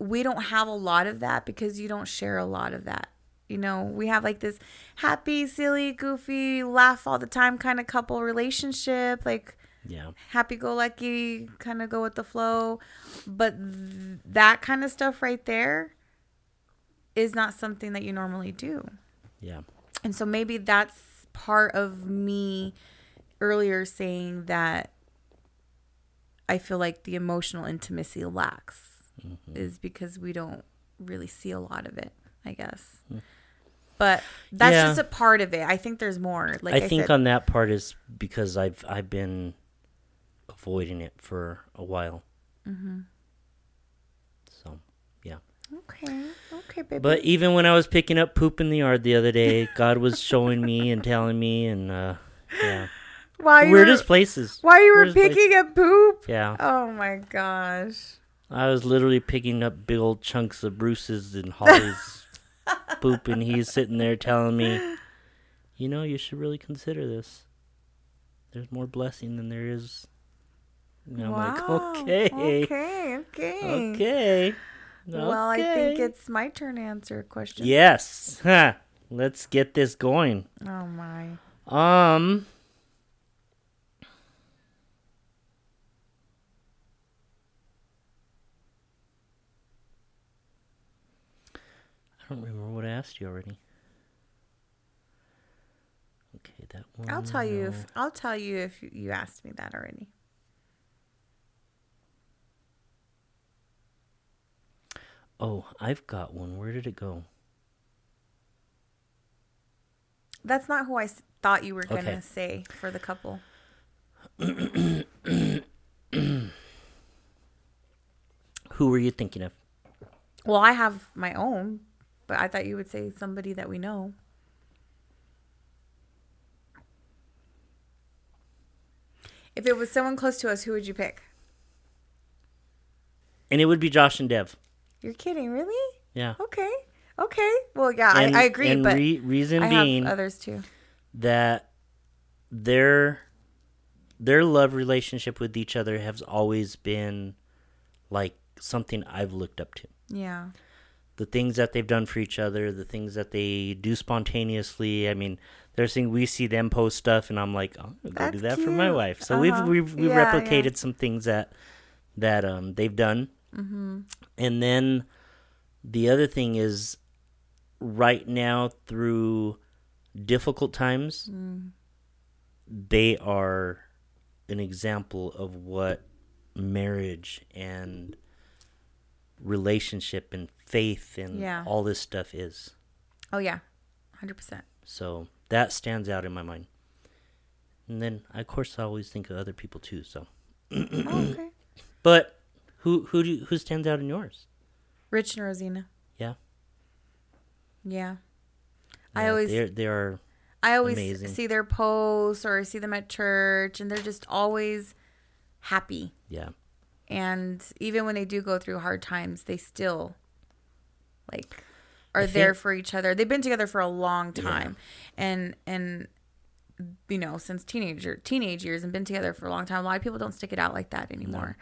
Speaker 2: we don't have a lot of that because you don't share a lot of that. You know, we have like this happy, silly, goofy, laugh all the time kind of couple relationship, like
Speaker 1: Yeah.
Speaker 2: happy go lucky, kind of go with the flow. But th- that kind of stuff right there is not something that you normally do.
Speaker 1: Yeah.
Speaker 2: And so maybe that's part of me earlier saying that I feel like the emotional intimacy lacks
Speaker 1: Mm-hmm.
Speaker 2: is because we don't really see a lot of it, I guess. But that's
Speaker 1: Yeah.
Speaker 2: just a part of it. I think there's more. Like
Speaker 1: I
Speaker 2: I,
Speaker 1: think
Speaker 2: said,
Speaker 1: on that part is because I've I've been avoiding it for a while.
Speaker 2: Mm-hmm.
Speaker 1: So yeah.
Speaker 2: okay, okay, baby.
Speaker 1: But even when I was picking up poop in the yard the other day, God was showing me and telling me and uh yeah.
Speaker 2: while you
Speaker 1: Weirdest
Speaker 2: were,
Speaker 1: places.
Speaker 2: while you were
Speaker 1: weirdest places.
Speaker 2: picking up poop.
Speaker 1: Yeah.
Speaker 2: Oh my gosh.
Speaker 1: I was literally picking up big old chunks of Bruce's and Holly's [LAUGHS] poop and he's sitting there telling me, You know, you should really consider this. There's more blessing than there is and I'm like, Okay.
Speaker 2: Okay, okay.
Speaker 1: Okay.
Speaker 2: Well, I think it's my turn to answer a question.
Speaker 1: Yes. [LAUGHS] Let's get this going.
Speaker 2: Oh my.
Speaker 1: Um don't remember what I asked you already. Okay, that one.
Speaker 2: I'll tell you if I'll tell you if you- asked me that already.
Speaker 1: Oh, I've got one. Where did it go?
Speaker 2: That's not who I s- thought you were gonna
Speaker 1: Okay.
Speaker 2: say for the couple. [COUGHS]
Speaker 1: Who were you thinking of?
Speaker 2: Well, I have my own, but I thought you would say somebody that we know. If it was someone close to us, who would you pick?
Speaker 1: And it would be Josh and Dev.
Speaker 2: You're kidding, really?
Speaker 1: Yeah.
Speaker 2: Okay. Okay. Well, yeah,
Speaker 1: and,
Speaker 2: I, I agree,
Speaker 1: And
Speaker 2: but
Speaker 1: re- reason
Speaker 2: I
Speaker 1: being
Speaker 2: have others too.
Speaker 1: that their their love relationship with each other has always been like something I've looked up to.
Speaker 2: Yeah.
Speaker 1: The things that they've done for each other, the things that they do spontaneously. I mean, there's things we see them post stuff, and I'm like, oh, I'll go do that for my
Speaker 2: cute.
Speaker 1: wife. So
Speaker 2: Uh-huh.
Speaker 1: we've we've, we've
Speaker 2: Yeah,
Speaker 1: replicated
Speaker 2: yeah.
Speaker 1: some things that that um they've done,
Speaker 2: Mm-hmm.
Speaker 1: and then the other thing is right now through difficult times
Speaker 2: Mm.
Speaker 1: they are an example of what marriage and relationship and faith and
Speaker 2: Yeah.
Speaker 1: all this stuff is
Speaker 2: Oh yeah, hundred percent.
Speaker 1: so that stands out in my mind and then of course i always think of other people too so
Speaker 2: Oh, okay. [COUGHS]
Speaker 1: but who who do you, who stands out in yours
Speaker 2: Rich and Rosina.
Speaker 1: yeah
Speaker 2: Yeah. I always
Speaker 1: they're they are
Speaker 2: I always
Speaker 1: Amazing.
Speaker 2: see their posts or I see them at church and they're just always happy.
Speaker 1: yeah
Speaker 2: And even when they do go through hard times, they still like are
Speaker 1: I
Speaker 2: there for each other. They've been together for a long time. And and you know, since teenager teenage years and been together for a long time. A lot of people don't stick it out like that anymore.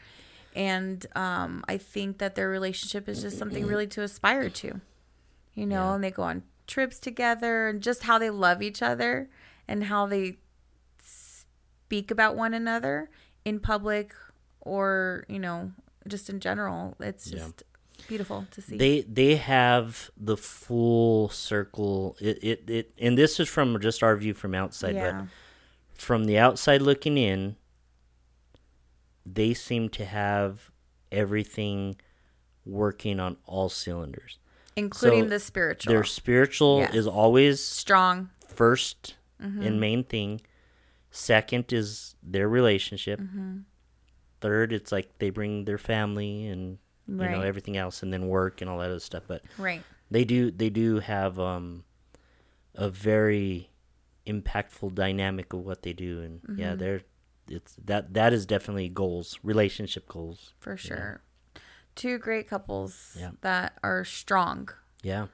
Speaker 2: And um, I think that their relationship is just something [CLEARS THROAT] really to aspire to. You know,
Speaker 1: Yeah.
Speaker 2: and they go on trips together and just how they love each other and how they speak about one another in public or, you know, just in general. It's
Speaker 1: Yeah.
Speaker 2: just beautiful to see.
Speaker 1: they they have the full circle it, it it and this is from just our view from outside
Speaker 2: yeah.
Speaker 1: but from the outside looking in they seem to have everything working on all cylinders
Speaker 2: Including
Speaker 1: so
Speaker 2: the spiritual.
Speaker 1: their spiritual
Speaker 2: Yes.
Speaker 1: is always
Speaker 2: strong.
Speaker 1: 1st
Speaker 2: Mm-hmm.
Speaker 1: and main thing second is their relationship
Speaker 2: Mm-hmm.
Speaker 1: Third it's like they bring their family and you know everything else and then work and all that other stuff but
Speaker 2: Right.
Speaker 1: they do they do have um a very impactful dynamic of what they do and
Speaker 2: Mm-hmm.
Speaker 1: yeah they're it's that that is definitely goals relationship goals
Speaker 2: For sure. Two great couples
Speaker 1: Yeah.
Speaker 2: that are strong
Speaker 1: yeah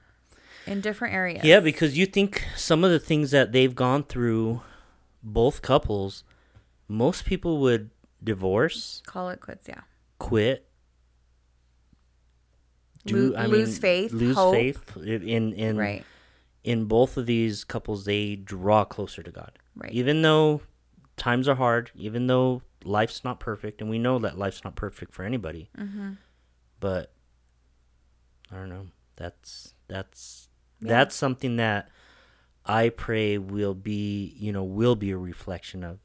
Speaker 2: in different areas.
Speaker 1: yeah because you think some of the things that they've gone through both couples most people would divorce
Speaker 2: Call it quits, yeah.
Speaker 1: quit Do
Speaker 2: Lo- lose faith,
Speaker 1: lose
Speaker 2: hope.
Speaker 1: faith in in
Speaker 2: Right.
Speaker 1: in both of these couples they draw closer to god
Speaker 2: Right.
Speaker 1: even though times are hard even though life's not perfect and we know that life's not perfect for anybody
Speaker 2: Mm-hmm.
Speaker 1: but i don't know that's that's
Speaker 2: Yeah.
Speaker 1: that's something that i pray will be you know will be a reflection of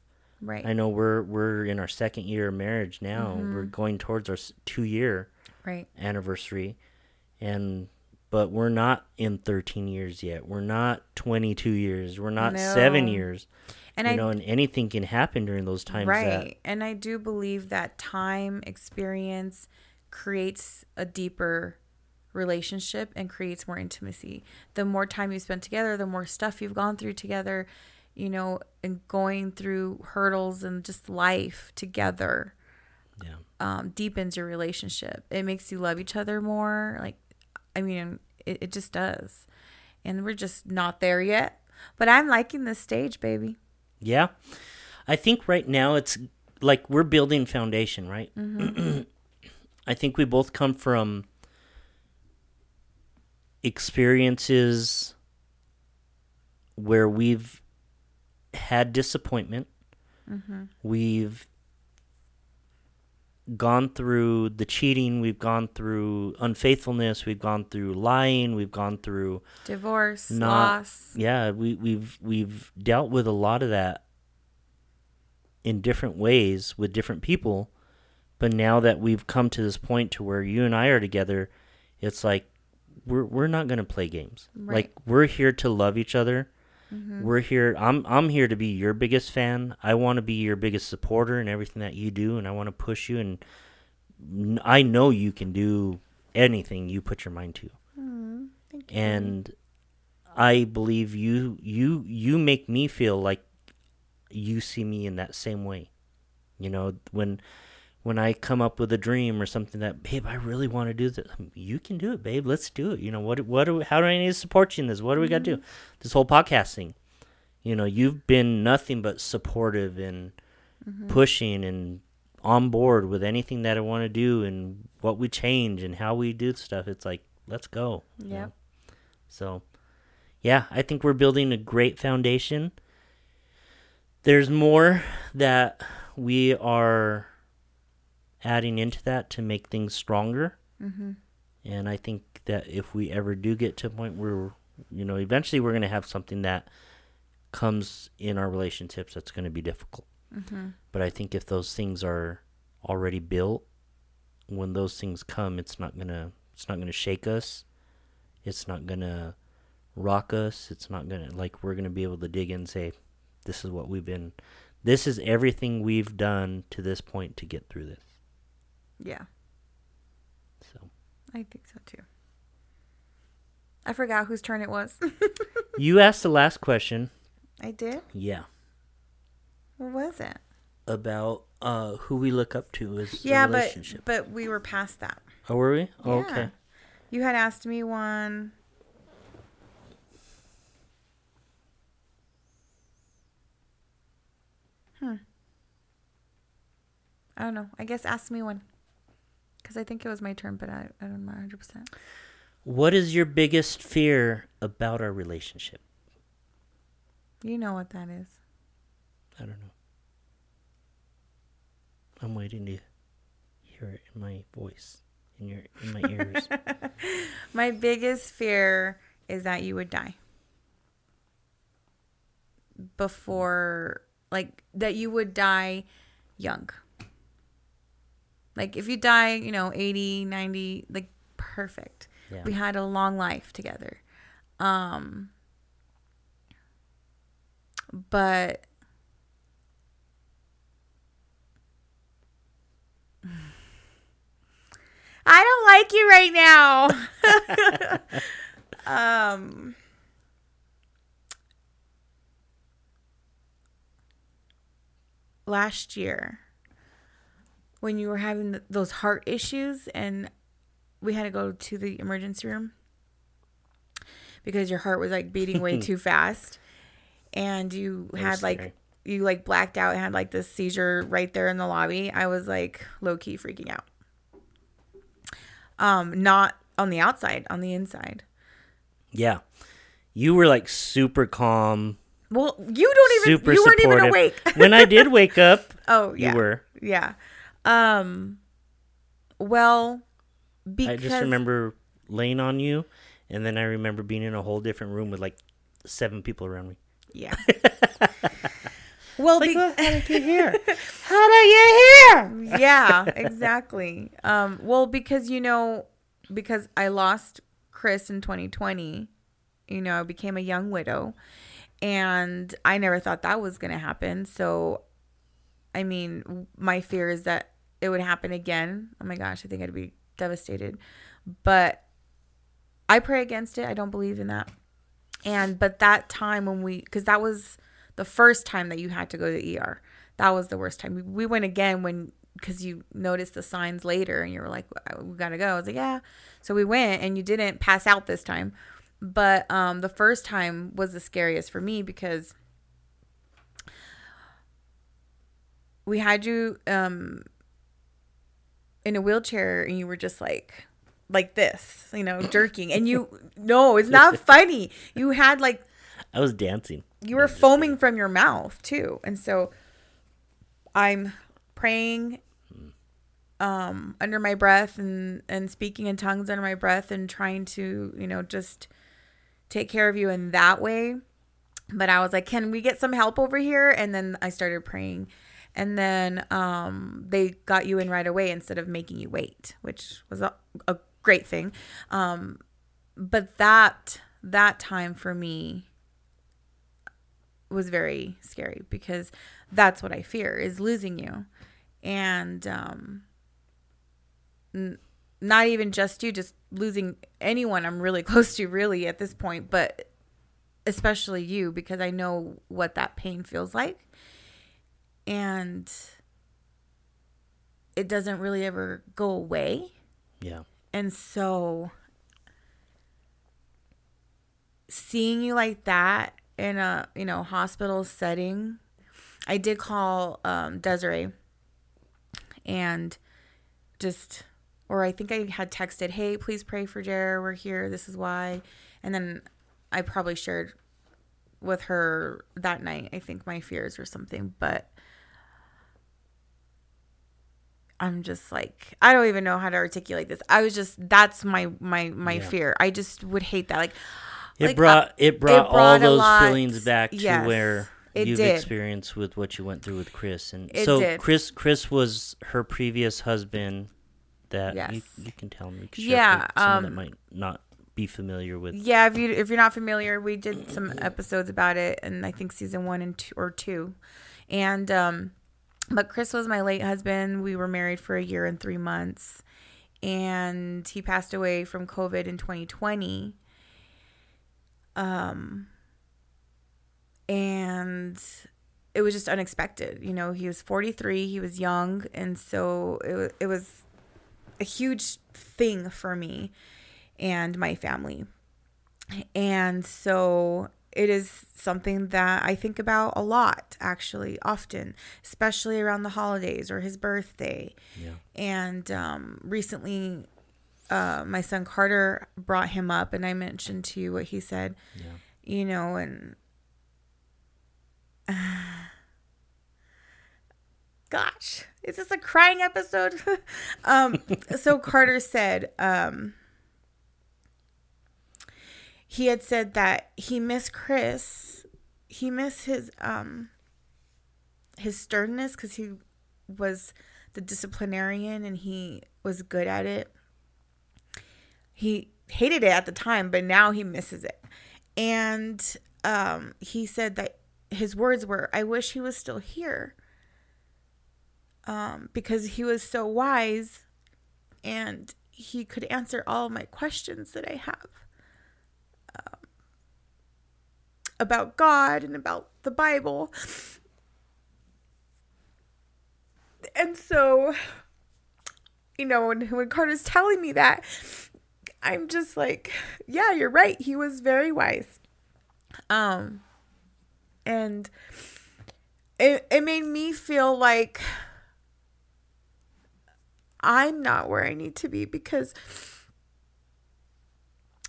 Speaker 2: Right.
Speaker 1: i know we're we're in our second year of marriage now
Speaker 2: Mm-hmm.
Speaker 1: we're going towards our two year
Speaker 2: Right.
Speaker 1: anniversary and but we're not in 13 years yet we're not 22 years we're not seven years
Speaker 2: And
Speaker 1: you
Speaker 2: I
Speaker 1: know and anything can happen during those times
Speaker 2: right.
Speaker 1: that
Speaker 2: And I do believe that time experience creates a deeper relationship and creates more intimacy. The more time you spend together, the more stuff you've gone through together, you know, and going through hurdles and just life together
Speaker 1: yeah
Speaker 2: um, deepens your relationship. It makes you love each other more. Like, I mean, it, it just does. And we're just not there yet. But I'm liking this stage, baby.
Speaker 1: yeah i think right now it's like we're building foundation right
Speaker 2: Mm-hmm. [CLEARS THROAT]
Speaker 1: i think we both come from experiences where we've had disappointment
Speaker 2: Mm-hmm.
Speaker 1: we've gone through the cheating, we've gone through unfaithfulness, we've gone through lying, we've gone through
Speaker 2: Divorce,
Speaker 1: Not-
Speaker 2: loss.
Speaker 1: yeah, we we've we've dealt with a lot of that in different ways with different people. But now that we've come to this point to where you and I are together, it's like we're we're not going to play games.
Speaker 2: Right.
Speaker 1: Like we're here to love each other. Mm-hmm. We're here I'm I'm here to be your biggest fan. I want to be your biggest supporter in everything that you do and I want to push you and I know you can do anything you put your mind to mm-hmm.
Speaker 2: Thank you.
Speaker 1: and I believe you you you make me feel like you see me in that same way. You know, when when I come up with a dream or something that, babe, I really want to do this. You can do it, babe. Let's do it. You know, what what do we, how do I need to support you in this? What do we got to do? Mm-hmm. This whole podcasting. You know, you've been nothing but supportive and mm-hmm. pushing and on board with anything that I want to do and what we change and how we do stuff. It's like, let's go. you know? So, yeah, I think we're building a great foundation. There's more that we are adding into that to make things stronger.
Speaker 2: Mm-hmm.
Speaker 1: And I think that if we ever do get to a point where, you know, eventually we're going to have something that comes in our relationships that's going to be difficult.
Speaker 2: Mm-hmm.
Speaker 1: But I think if those things are already built, when those things come, it's not gonna it's not gonna shake us. It's not gonna rock us. It's not gonna like we're gonna be able to dig in and say, this is what we've been. This is everything we've done to this point to get through this.
Speaker 2: Yeah,
Speaker 1: So
Speaker 2: I think so too. I forgot whose turn it was. [LAUGHS]
Speaker 1: you asked the last question.
Speaker 2: I did.
Speaker 1: Yeah.
Speaker 2: What was it?
Speaker 1: About uh who we look up to as
Speaker 2: yeah, but but we were past that.
Speaker 1: oh, were we? Oh,
Speaker 2: Yeah.
Speaker 1: okay.
Speaker 2: You had asked me one. Hmm. I don't know. I guess ask me one. Because I think it was my turn, but I, I don't know 100%.
Speaker 1: What is your biggest fear about our relationship?
Speaker 2: You know what that is.
Speaker 1: I don't know. I'm waiting to hear it in my voice, in your in my ears. [LAUGHS]
Speaker 2: My biggest fear is that you would die. Before, like, that you would die young. Like, if you die, you know, 80, 90, like, perfect.
Speaker 1: Yeah.
Speaker 2: We had a long life together. Um, but I don't like you right now. [LAUGHS] um last year when you were having th- those heart issues and we had to go to the emergency room because your heart was like beating way [LAUGHS] too fast. And you had
Speaker 1: was
Speaker 2: like you like blacked out and had like this seizure right there in the lobby. I was like low key freaking out. Um not on the outside on the inside.
Speaker 1: Yeah, you were like super calm,
Speaker 2: well you don't even
Speaker 1: super
Speaker 2: you weren't
Speaker 1: supportive.
Speaker 2: even awake.
Speaker 1: When I did [LAUGHS] wake up,
Speaker 2: oh yeah.
Speaker 1: you were.
Speaker 2: yeah um well because
Speaker 1: I just remember laying on you, and then I remember being in a whole different room with like seven people around me.
Speaker 2: yeah [LAUGHS] well
Speaker 1: Like,
Speaker 2: be-
Speaker 1: "What? how did you hear? [LAUGHS] how did you hear?
Speaker 2: yeah, [LAUGHS] exactly. Um, well, because you know, because I lost Chris in 2020, you know, I became a young widow, and I never thought that was going to happen. So, I mean, my fear is that it would happen again. Oh my gosh, I think I'd be devastated. But I pray against it. I don't believe in that. And but that time when we, because that was the first time that you had to go to the ER. That was the worst time. We, we went again when because you noticed the signs later and you were like, we gotta go. I was like, yeah. So we went and you didn't pass out this time. But um, the first time was the scariest for me because we had you um, in a wheelchair and you were just like like this, you know, jerking. And you no, it's not [LAUGHS] funny. You had like
Speaker 1: I was dancing.
Speaker 2: you were foaming from your mouth too. And so I'm praying um, under my breath and and speaking in tongues under my breath and trying to you know just take care of you in that way. But I was like, can we get some help over here? And then I started praying. And then um, they got you in right away instead of making you wait, which was a, a great thing. Um, but that that time for me was very scary because that's what I fear is losing you. And um, n- not even just you, just losing anyone I'm really [LAUGHS] close to, really, at this point, but especially you because I know what that pain feels like. And it doesn't really ever go away.
Speaker 1: Yeah.
Speaker 2: And so seeing you like that in a, you know, hospital setting, I did call um, Desiree and just, or I think I had texted, hey, please pray for Jer. We're here. This is why. And then I probably shared with her that night, I think my fears or something. But I'm just like I don't even know how to articulate this. I was just that's my my my
Speaker 1: Yeah.
Speaker 2: fear. I just would hate that. Like
Speaker 1: It
Speaker 2: Like,
Speaker 1: brought it brought, all
Speaker 2: brought a
Speaker 1: those
Speaker 2: lot-
Speaker 1: feelings back to
Speaker 2: yes,
Speaker 1: where
Speaker 2: it
Speaker 1: you've
Speaker 2: did.
Speaker 1: experienced with what you went through with Chris, and
Speaker 2: It
Speaker 1: so
Speaker 2: did.
Speaker 1: Chris Chris was her previous husband. That you,
Speaker 2: Yes.
Speaker 1: you can tell me, you
Speaker 2: Yeah,
Speaker 1: someone that
Speaker 2: um,
Speaker 1: might not be familiar with.
Speaker 2: yeah, if you if you're not familiar, we did some [CLEARS THROAT] episodes about it, and I think season one and two or two, and um, but Chris was my late husband. We were married for a year and three months, and he passed away from COVID in 2020. Um, and it was just unexpected. You know, he was 43, he was young, and so it it was a huge thing for me and my family. And so it is something that I think about a lot, actually, often, especially around the holidays or his birthday.
Speaker 1: Yeah.
Speaker 2: And um, recently, uh, my son Carter brought him up, and I mentioned to you what he said,
Speaker 1: Yeah.
Speaker 2: you know, and [SIGHS] gosh, is this a crying episode? [LAUGHS] um, so Carter said, um, he had said that he missed Chris. He missed his um his sternness because he was the disciplinarian and he was good at it. He hated it at the time, but now he misses it. And um, he said that his words were, "I wish he was still here." Um, because he was so wise, and he could answer all my questions that I have um, about God and about the Bible. And so, you know, when, when Carter's telling me that, I'm just like, yeah, you're right. He was very wise. Um, and it, it made me feel like I'm not where I need to be because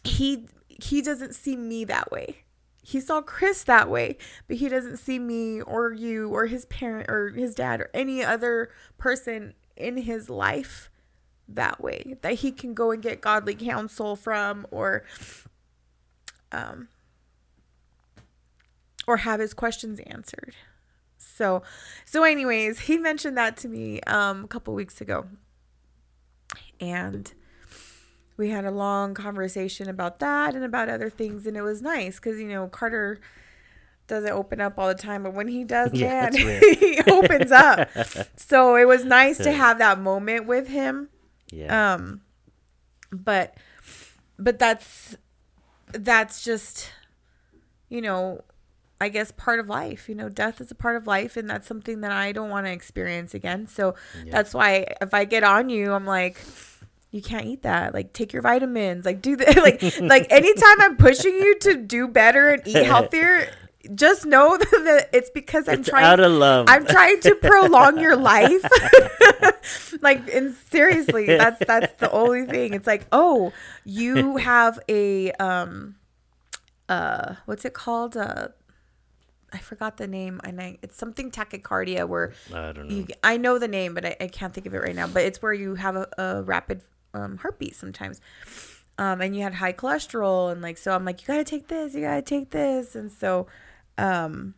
Speaker 2: he he doesn't see me that way. He saw Chris that way, but he doesn't see me or you or his parent or his dad or any other person in his life that way that he can go and get godly counsel from or um or have his questions answered. So so anyways, he mentioned that to me um a couple weeks ago. And we had a long conversation about that and about other things and it was nice cuz you know Carter doesn't open up all the time but when he does [LAUGHS]
Speaker 1: Yeah,
Speaker 2: man [LAUGHS] he opens up. [LAUGHS] So it was nice to have that moment with him.
Speaker 1: Yeah.
Speaker 2: Um but but that's that's just you know I guess part of life. You know, death is a part of life and that's something that I don't want to experience again. So
Speaker 1: Yeah.
Speaker 2: that's why if I get on you, I'm like you can't eat that. Like take your vitamins. Like do the [LAUGHS] like like anytime I'm pushing you to do better and eat [LAUGHS] healthier, just know [LAUGHS] that it's because I'm
Speaker 1: it's
Speaker 2: trying
Speaker 1: out of love.
Speaker 2: I'm trying to prolong your life. like and seriously, that's that's the only thing. It's like, oh, you have a um uh what's it called? Uh I forgot the name, and I it's something tachycardia where
Speaker 1: I don't know.
Speaker 2: you, I know the name, but I, I can't think of it right now. But it's where you have a, a rapid um, heartbeat sometimes. Um, and you had high cholesterol, and like, so I'm like, you gotta take this, you gotta take this. And so, um,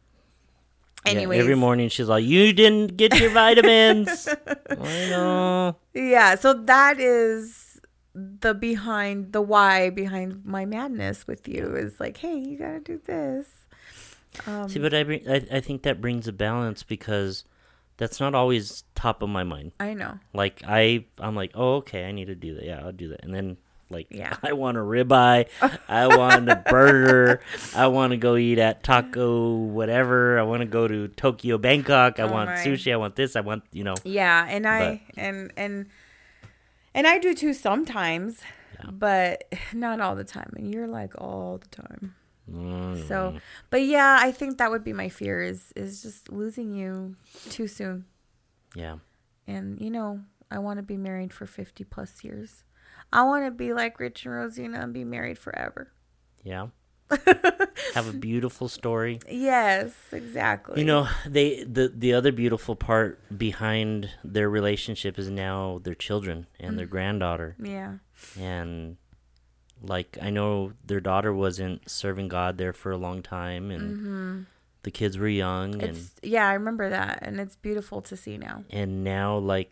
Speaker 1: Yeah, every morning she's like, "You didn't get your vitamins." [LAUGHS] I know.
Speaker 2: yeah, so that is the behind, the why behind my madness with you is like, hey, you gotta do this. Um,
Speaker 1: See, but I, I I think that brings a balance because that's not always top of my mind.
Speaker 2: I know.
Speaker 1: Like I I'm like, oh okay, I need to do that. Yeah, I'll do that. And then like
Speaker 2: Yeah. [LAUGHS]
Speaker 1: I want a ribeye, I want a burger, I want to go eat at Taco whatever. I want to go to Tokyo, Bangkok. I
Speaker 2: Oh
Speaker 1: want
Speaker 2: my.
Speaker 1: sushi. I want this. I want you know.
Speaker 2: Yeah, and I and and and I do too sometimes,
Speaker 1: Yeah.
Speaker 2: but [LAUGHS] not all the time. And you're like all the time.
Speaker 1: Mm,
Speaker 2: So, but yeah, I think that would be my fear is is just losing you too soon.
Speaker 1: yeah,
Speaker 2: And you know, I want to be married for 50 plus years. I want to be like Rich and Rosina and be married forever.
Speaker 1: yeah. [LAUGHS] Have a beautiful story.
Speaker 2: Yes, exactly.
Speaker 1: You know, they the the other beautiful part behind their relationship is now their children and
Speaker 2: Mm.
Speaker 1: their granddaughter.
Speaker 2: Yeah.
Speaker 1: and like I know their daughter wasn't serving God there for a long time, and the kids were young, and
Speaker 2: Mm-hmm. Yeah, I remember that and it's beautiful to see now.
Speaker 1: and now like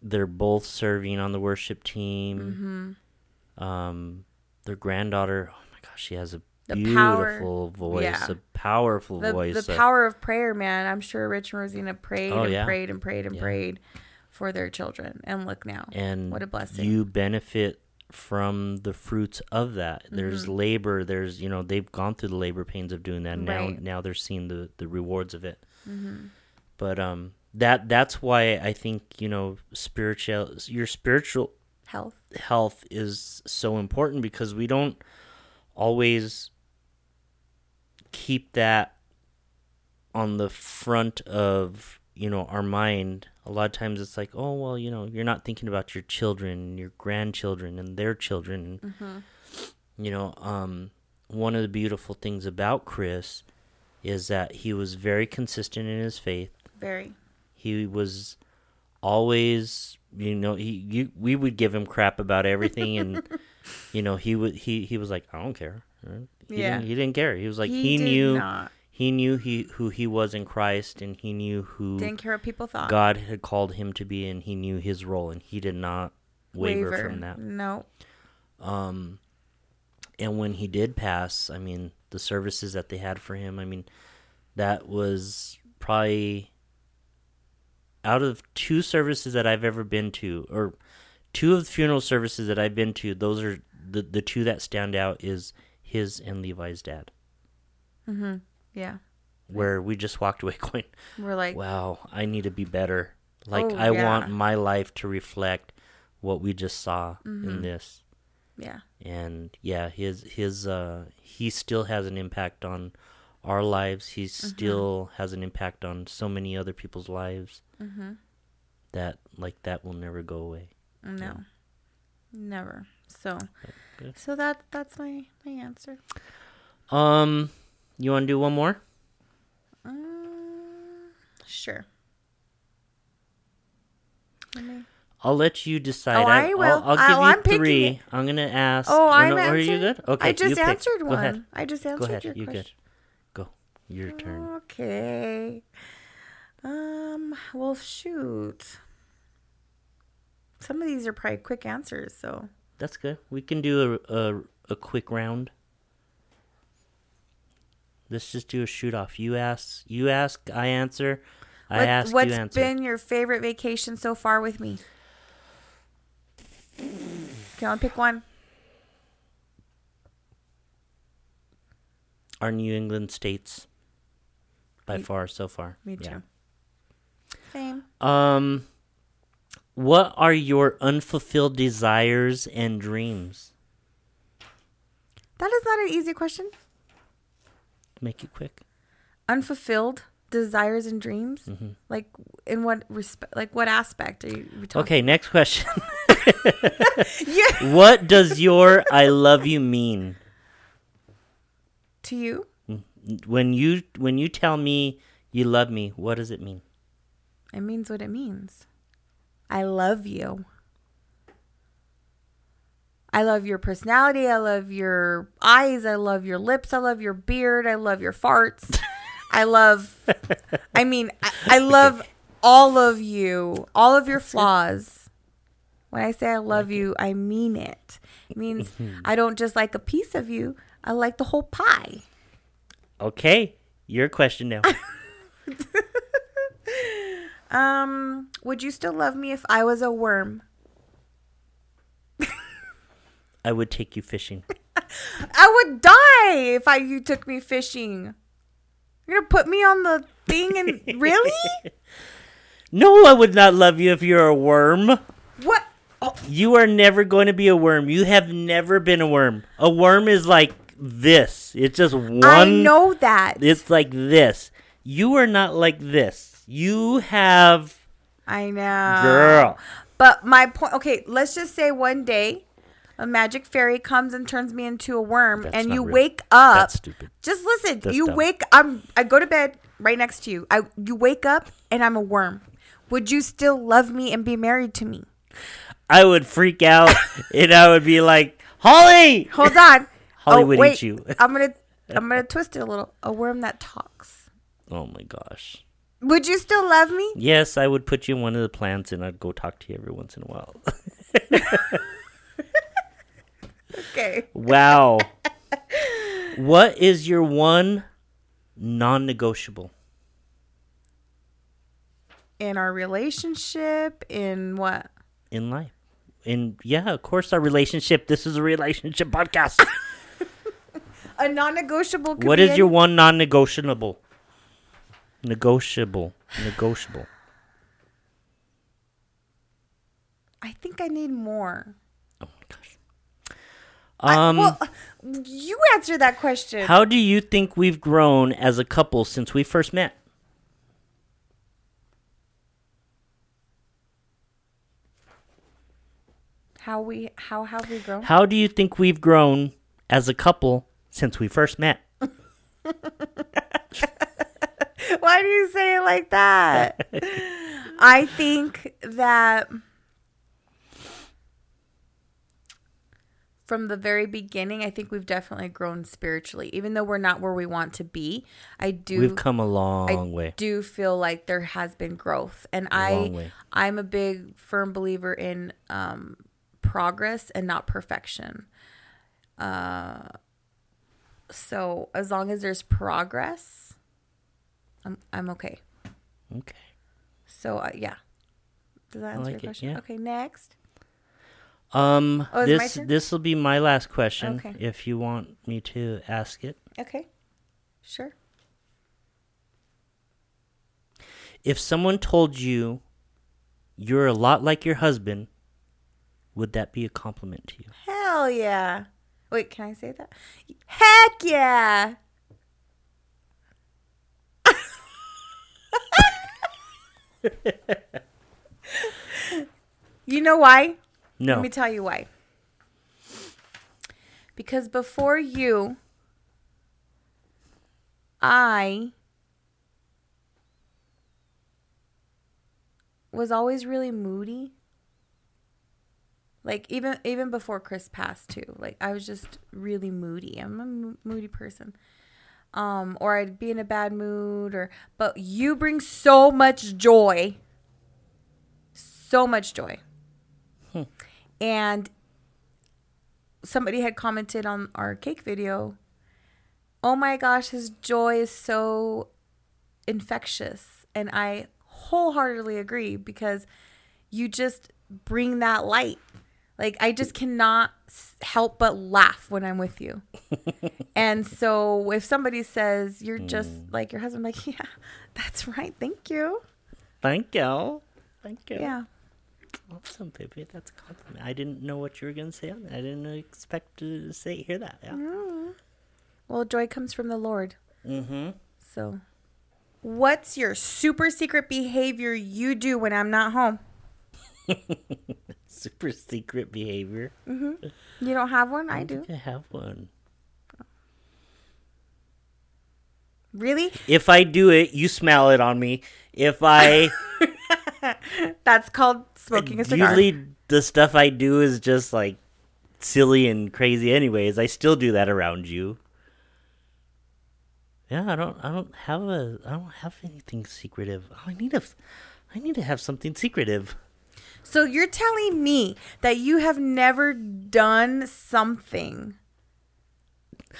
Speaker 1: they're both serving on the worship team.
Speaker 2: Mm-hmm.
Speaker 1: Um, their granddaughter, oh my gosh, she has a
Speaker 2: The power-
Speaker 1: beautiful voice,
Speaker 2: yeah.
Speaker 1: a powerful
Speaker 2: the,
Speaker 1: voice.
Speaker 2: the
Speaker 1: uh,
Speaker 2: power of prayer, man. I'm sure Rich and Rosina prayed
Speaker 1: Oh,
Speaker 2: and
Speaker 1: yeah.
Speaker 2: prayed and prayed and
Speaker 1: Yeah.
Speaker 2: prayed for their children. And look now.
Speaker 1: and
Speaker 2: what a blessing.
Speaker 1: You benefit from the fruits of that. There's
Speaker 2: Mm-hmm.
Speaker 1: labor. There's you know they've gone through the labor pains of doing that. Now
Speaker 2: Right.
Speaker 1: now they're seeing the the rewards of it.
Speaker 2: Mm-hmm.
Speaker 1: But um that that's why I think you know spiritual your spiritual
Speaker 2: Health.
Speaker 1: health is so important because we don't always keep that on the front of you know our mind a lot of times it's like oh well you know you're not thinking about your children your grandchildren and their children
Speaker 2: Mm-hmm.
Speaker 1: you know um one of the beautiful things about chris is that he was very consistent in his faith
Speaker 2: Very.
Speaker 1: he was always you know he you, we would give him crap about everything and [LAUGHS] you know he would he he was like i don't care he,
Speaker 2: Yeah.
Speaker 1: didn't, he didn't care he was like he,
Speaker 2: did
Speaker 1: knew
Speaker 2: not.
Speaker 1: He knew he who he was in christ and he knew who
Speaker 2: Didn't care what people thought.
Speaker 1: god had called him to be and he knew his role and he did not waver, from that
Speaker 2: No.
Speaker 1: um and when he did pass i mean the services that they had for him i mean that was probably out of two services that i've ever been to or two of the funeral services that i've been to those are the the two that stand out is his and levi's dad
Speaker 2: Mm-hmm. Yeah.
Speaker 1: where we just walked away [LAUGHS] going
Speaker 2: We're like,
Speaker 1: wow i need to be better like
Speaker 2: Oh,
Speaker 1: i
Speaker 2: yeah.
Speaker 1: want my life to reflect what we just saw
Speaker 2: Mm-hmm.
Speaker 1: in this
Speaker 2: yeah.
Speaker 1: and yeah his his uh he still has an impact on our lives he
Speaker 2: Mm-hmm.
Speaker 1: still has an impact on so many other people's lives
Speaker 2: Mm-hmm.
Speaker 1: that like that will never go away
Speaker 2: No. Never. So,
Speaker 1: good.
Speaker 2: so that that's my my answer.
Speaker 1: um you want to do one more
Speaker 2: Mm, sure. Let me-
Speaker 1: i'll let you decide
Speaker 2: Oh, I will.
Speaker 1: I'll, I'll give
Speaker 2: Oh,
Speaker 1: you
Speaker 2: I'm
Speaker 1: three i'm gonna ask
Speaker 2: Oh, I'm
Speaker 1: no, are you good okay
Speaker 2: I just answered
Speaker 1: go
Speaker 2: one.
Speaker 1: ahead
Speaker 2: I just answered
Speaker 1: go ahead
Speaker 2: your
Speaker 1: you
Speaker 2: question.
Speaker 1: good go your turn
Speaker 2: Okay. Um. Well, shoot. Some of these are probably quick answers. So
Speaker 1: that's good we can do a, a, a quick round let's just do a shoot off you ask you ask i answer i
Speaker 2: what,
Speaker 1: ask
Speaker 2: what's
Speaker 1: you answer What's
Speaker 2: been your favorite vacation so far with me? Can I pick one?
Speaker 1: our New England states by
Speaker 2: Me-
Speaker 1: far so far.
Speaker 2: Me
Speaker 1: Yeah.
Speaker 2: too. Same.
Speaker 1: Um what are your unfulfilled desires and dreams?
Speaker 2: That is not an easy question.
Speaker 1: Make it quick.
Speaker 2: Unfulfilled desires and dreams.
Speaker 1: Mm-hmm.
Speaker 2: Like in what respect? Like what aspect are you talking?
Speaker 1: Okay, next question. [LAUGHS] [LAUGHS]
Speaker 2: Yeah.
Speaker 1: what does your I love you mean?
Speaker 2: To you?
Speaker 1: When you when you tell me you love me, what does it mean?
Speaker 2: It means what it means. I love you. I love your personality. I love your eyes. I love your lips. I love your beard. I love your farts. [LAUGHS] I love, I mean, I, I love all of you, all of your flaws. When I say I love you, I mean it. It means I don't just like a piece of you, I like the whole pie.
Speaker 1: Okay, your question now. [LAUGHS] [LAUGHS]
Speaker 2: Um, would you still love me if I was a worm?
Speaker 1: I would take you fishing. [LAUGHS]
Speaker 2: I would die if I you took me fishing. You're gonna put me on the thing and [LAUGHS] really?
Speaker 1: No, I would not love you if you're a worm.
Speaker 2: What? Oh,
Speaker 1: You are never going to be a worm. You have never been a worm. A worm is like this. It's just one.
Speaker 2: I know that.
Speaker 1: It's like this. You are not like this. You have.
Speaker 2: I know.
Speaker 1: Girl.
Speaker 2: But my point. Okay, let's just say one day, a magic fairy comes and turns me into a worm,
Speaker 1: That's
Speaker 2: and
Speaker 1: not
Speaker 2: you
Speaker 1: real.
Speaker 2: wake up.
Speaker 1: That's stupid.
Speaker 2: Just listen.
Speaker 1: That's
Speaker 2: you
Speaker 1: dumb.
Speaker 2: wake. I'm. I go to bed right next to you. I. You wake up and I'm a worm. Would you still love me and be married to me?
Speaker 1: I would freak out and I would be like, Holly!
Speaker 2: Hold on. [LAUGHS]
Speaker 1: Holly
Speaker 2: oh,
Speaker 1: would
Speaker 2: wait.
Speaker 1: eat you. [LAUGHS]
Speaker 2: I'm gonna. I'm gonna twist it a little. A worm that talks.
Speaker 1: Oh my gosh.
Speaker 2: Would you still love me?
Speaker 1: Yes, I would put you in one of the plants and I'd go talk to you every once in a while. [LAUGHS]
Speaker 2: Okay.
Speaker 1: wow. what is your one non negotiable?
Speaker 2: In our relationship, in what?
Speaker 1: in life. And yeah, of course, our relationship. This is a relationship podcast. [LAUGHS]
Speaker 2: A non-negotiable.
Speaker 1: What
Speaker 2: is what
Speaker 1: is your one non-negotiable? Negotiable, negotiable.
Speaker 2: I think I need more.
Speaker 1: Gosh.
Speaker 2: I-
Speaker 1: Um,
Speaker 2: well, you answer that question.
Speaker 1: how do you think we've grown as a couple since we first met?
Speaker 2: How we? How have we grown?
Speaker 1: How do you think we've grown as a couple since we first met? [LAUGHS]
Speaker 2: Why do you say it like that? [LAUGHS] I think that from the very beginning, I think we've definitely grown spiritually. Even though we're not where we want to be, I do
Speaker 1: We've come a long
Speaker 2: I
Speaker 1: way.
Speaker 2: do feel like there has been growth, and
Speaker 1: long
Speaker 2: I
Speaker 1: way.
Speaker 2: I'm a big firm believer in um, progress and not perfection. Uh, so as long as there's progress, I'm I'm okay.
Speaker 1: Okay.
Speaker 2: So uh, yeah, does that answer
Speaker 1: like
Speaker 2: your question?
Speaker 1: yeah.
Speaker 2: Okay, next.
Speaker 1: Um,
Speaker 2: Oh, is it my
Speaker 1: this this will be my last question.
Speaker 2: Okay.
Speaker 1: If you want me to ask it,
Speaker 2: Okay, sure.
Speaker 1: if someone told you you're a lot like your husband, would that be a compliment to you?
Speaker 2: Hell yeah. Wait, can I say that? Heck yeah. [LAUGHS] you know why?
Speaker 1: No.
Speaker 2: Let me tell you why. Because before you, I was always really moody. Like even even before Chris passed too. Like I was just really moody. I'm a moody person. Um or I'd be in a bad mood or but you bring so much joy. So much joy. And somebody had commented on our cake video, "Oh my gosh, his joy is so infectious." And I wholeheartedly agree because you just bring that light. Like I just cannot help but laugh when I'm with you. [LAUGHS] and so if somebody says you're just hmm. like your husband, I'm like, [LAUGHS] yeah, that's right. Thank you.
Speaker 1: Thank you. Thank you.
Speaker 2: Yeah.
Speaker 1: Awesome, baby. That's a compliment. I didn't know what you were gonna say on that. I didn't expect to say hear that. Yeah.
Speaker 2: Well, joy comes from the Lord.
Speaker 1: Mm-hmm.
Speaker 2: So, what's your super secret behavior you do when I'm not home? [LAUGHS]
Speaker 1: Super secret behavior. Mm-hmm.
Speaker 2: You don't have one? I do.
Speaker 1: think I have one.
Speaker 2: Really?
Speaker 1: If I do it, you smell it on me. If I [LAUGHS]
Speaker 2: That's called smoking a cigar.
Speaker 1: usually the stuff I do is just like silly and crazy anyways. I still do that around you. Yeah, I don't I don't have a I don't have anything secretive. Oh, I need a I need to have something secretive.
Speaker 2: So you're telling me that you have never done something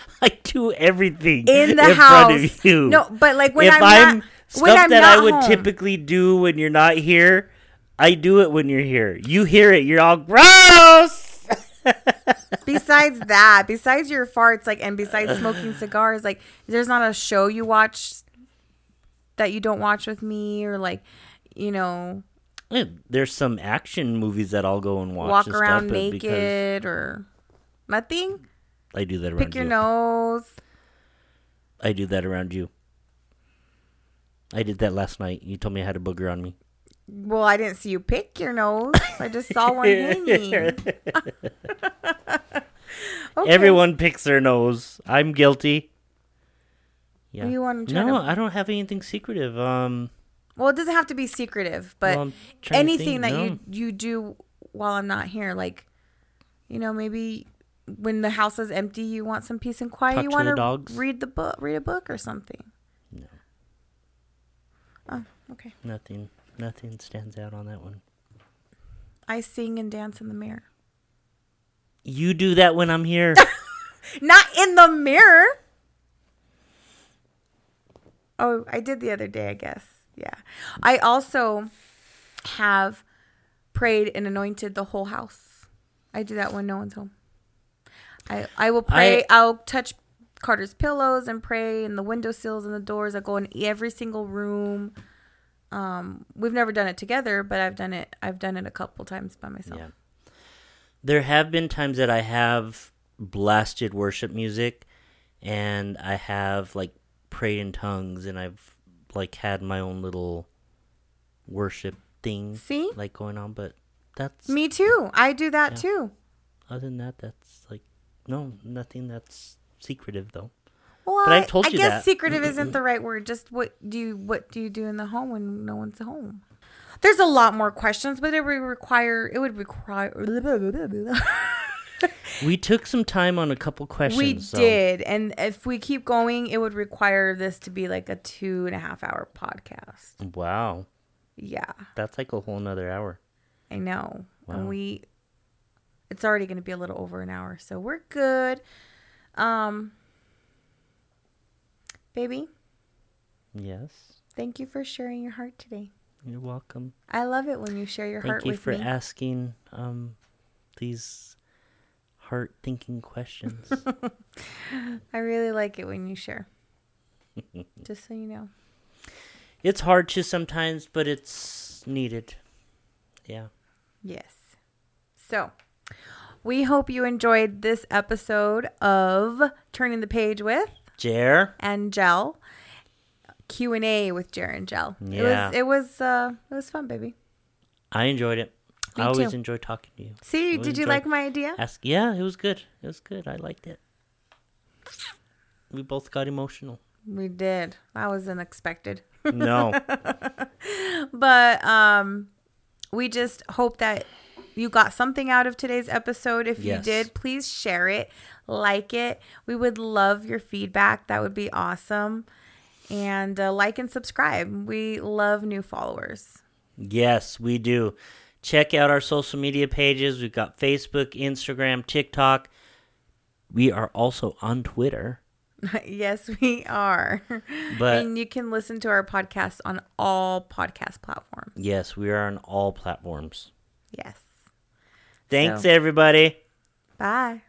Speaker 2: [LAUGHS]
Speaker 1: I do everything
Speaker 2: in the
Speaker 1: in
Speaker 2: house?
Speaker 1: front of you.
Speaker 2: No, but like when
Speaker 1: if
Speaker 2: I'm,
Speaker 1: I'm,
Speaker 2: not,
Speaker 1: stuff that I would
Speaker 2: home.
Speaker 1: typically do when you're not here, I do it when you're here. You hear it, you're all gross. [LAUGHS]
Speaker 2: besides that, besides your farts, like, and besides smoking cigars, like, there's not a show you watch that you don't watch with me, or like, you know,
Speaker 1: Yeah, There's some action movies that I'll go and watch.
Speaker 2: walk
Speaker 1: and
Speaker 2: around naked or nothing.
Speaker 1: I do that around
Speaker 2: Pick your
Speaker 1: you.
Speaker 2: nose.
Speaker 1: I do that around you. I did that last night. You told me I had a booger on me.
Speaker 2: Well, I didn't see you pick your nose. I just saw one hanging. [LAUGHS] Okay.
Speaker 1: Everyone picks their nose. I'm guilty. Yeah.
Speaker 2: You wanna
Speaker 1: no,
Speaker 2: to-
Speaker 1: I don't have anything secretive. Um,
Speaker 2: Well, it doesn't have to be secretive, but
Speaker 1: well, to
Speaker 2: anything
Speaker 1: think.
Speaker 2: that
Speaker 1: No.
Speaker 2: you you do while I'm not here, like you know, maybe when the house is empty, you want some peace and quiet.
Speaker 1: Talk
Speaker 2: you
Speaker 1: to
Speaker 2: want to
Speaker 1: dogs?
Speaker 2: read the book, read a book or something. Okay.
Speaker 1: Nothing. Nothing stands out on that one.
Speaker 2: I sing and dance in the mirror.
Speaker 1: You do that when I'm here. [LAUGHS]
Speaker 2: Not in the mirror. Oh, I did the other day, I guess. Yeah. I also have prayed and anointed the whole house. I do that when no one's home. I I will pray. I, will touch Carter's pillows and pray in the windowsills and the doors. I go in every single room. Um, we've never done it together, but I've done it. I've done it a couple times by myself.
Speaker 1: Yeah. There have been times that I have blasted worship music and I have like prayed in tongues and I've like had my own little worship thing
Speaker 2: See?
Speaker 1: like going on, but that's
Speaker 2: Me too. I do that
Speaker 1: Yeah.
Speaker 2: too.
Speaker 1: other than that that's like no, nothing that's secretive though.
Speaker 2: Well,
Speaker 1: But I've
Speaker 2: I-
Speaker 1: told
Speaker 2: I
Speaker 1: you
Speaker 2: guess
Speaker 1: that.
Speaker 2: secretive isn't the right word. Just what do you what do you do in the home when no one's home? There's a lot more questions, but it would require it would require. [LAUGHS]
Speaker 1: We took some time on a couple questions.
Speaker 2: we
Speaker 1: so-
Speaker 2: did, and if we keep going, it would require this to be like a two and a half hour podcast.
Speaker 1: Wow.
Speaker 2: Yeah,
Speaker 1: That's like a whole nother hour.
Speaker 2: I know,
Speaker 1: Wow.
Speaker 2: and we. It's already going to be a little over an hour, so we're good. Um, baby,
Speaker 1: Yes.
Speaker 2: thank you for sharing your heart today.
Speaker 1: You're welcome.
Speaker 2: I love it when you share your
Speaker 1: Thank
Speaker 2: heart
Speaker 1: you
Speaker 2: with me.
Speaker 1: Thank you for asking um these heart thinking questions. [LAUGHS]
Speaker 2: I really like it when you share. [LAUGHS] Just so you know.
Speaker 1: it's hard to sometimes, but it's needed. Yeah.
Speaker 2: Yes. So, we hope you enjoyed this episode of Turning the Page with
Speaker 1: Jer,
Speaker 2: and Gel. Q and A with Jer and Gel.
Speaker 1: Yeah.
Speaker 2: It was it was uh it was fun, baby.
Speaker 1: I enjoyed it.
Speaker 2: Me
Speaker 1: I always enjoy talking to you.
Speaker 2: See, did you like my idea?
Speaker 1: Ask yeah, it was good. It was good. I liked it. We both got emotional.
Speaker 2: We did. That was unexpected.
Speaker 1: No. [LAUGHS]
Speaker 2: But um we just hope that you got something out of today's episode. If you did, please share it, like it. We would love your feedback. That would be awesome. And uh, like and subscribe. We love new followers.
Speaker 1: Yes, we do. Check out our social media pages. We've got Facebook, Instagram, TikTok. We are also on Twitter. [LAUGHS]
Speaker 2: yes, we are.
Speaker 1: But
Speaker 2: and you can listen to our podcast on all podcast platforms.
Speaker 1: yes, we are on all platforms.
Speaker 2: Yes.
Speaker 1: Thanks,
Speaker 2: So-
Speaker 1: everybody.
Speaker 2: Bye.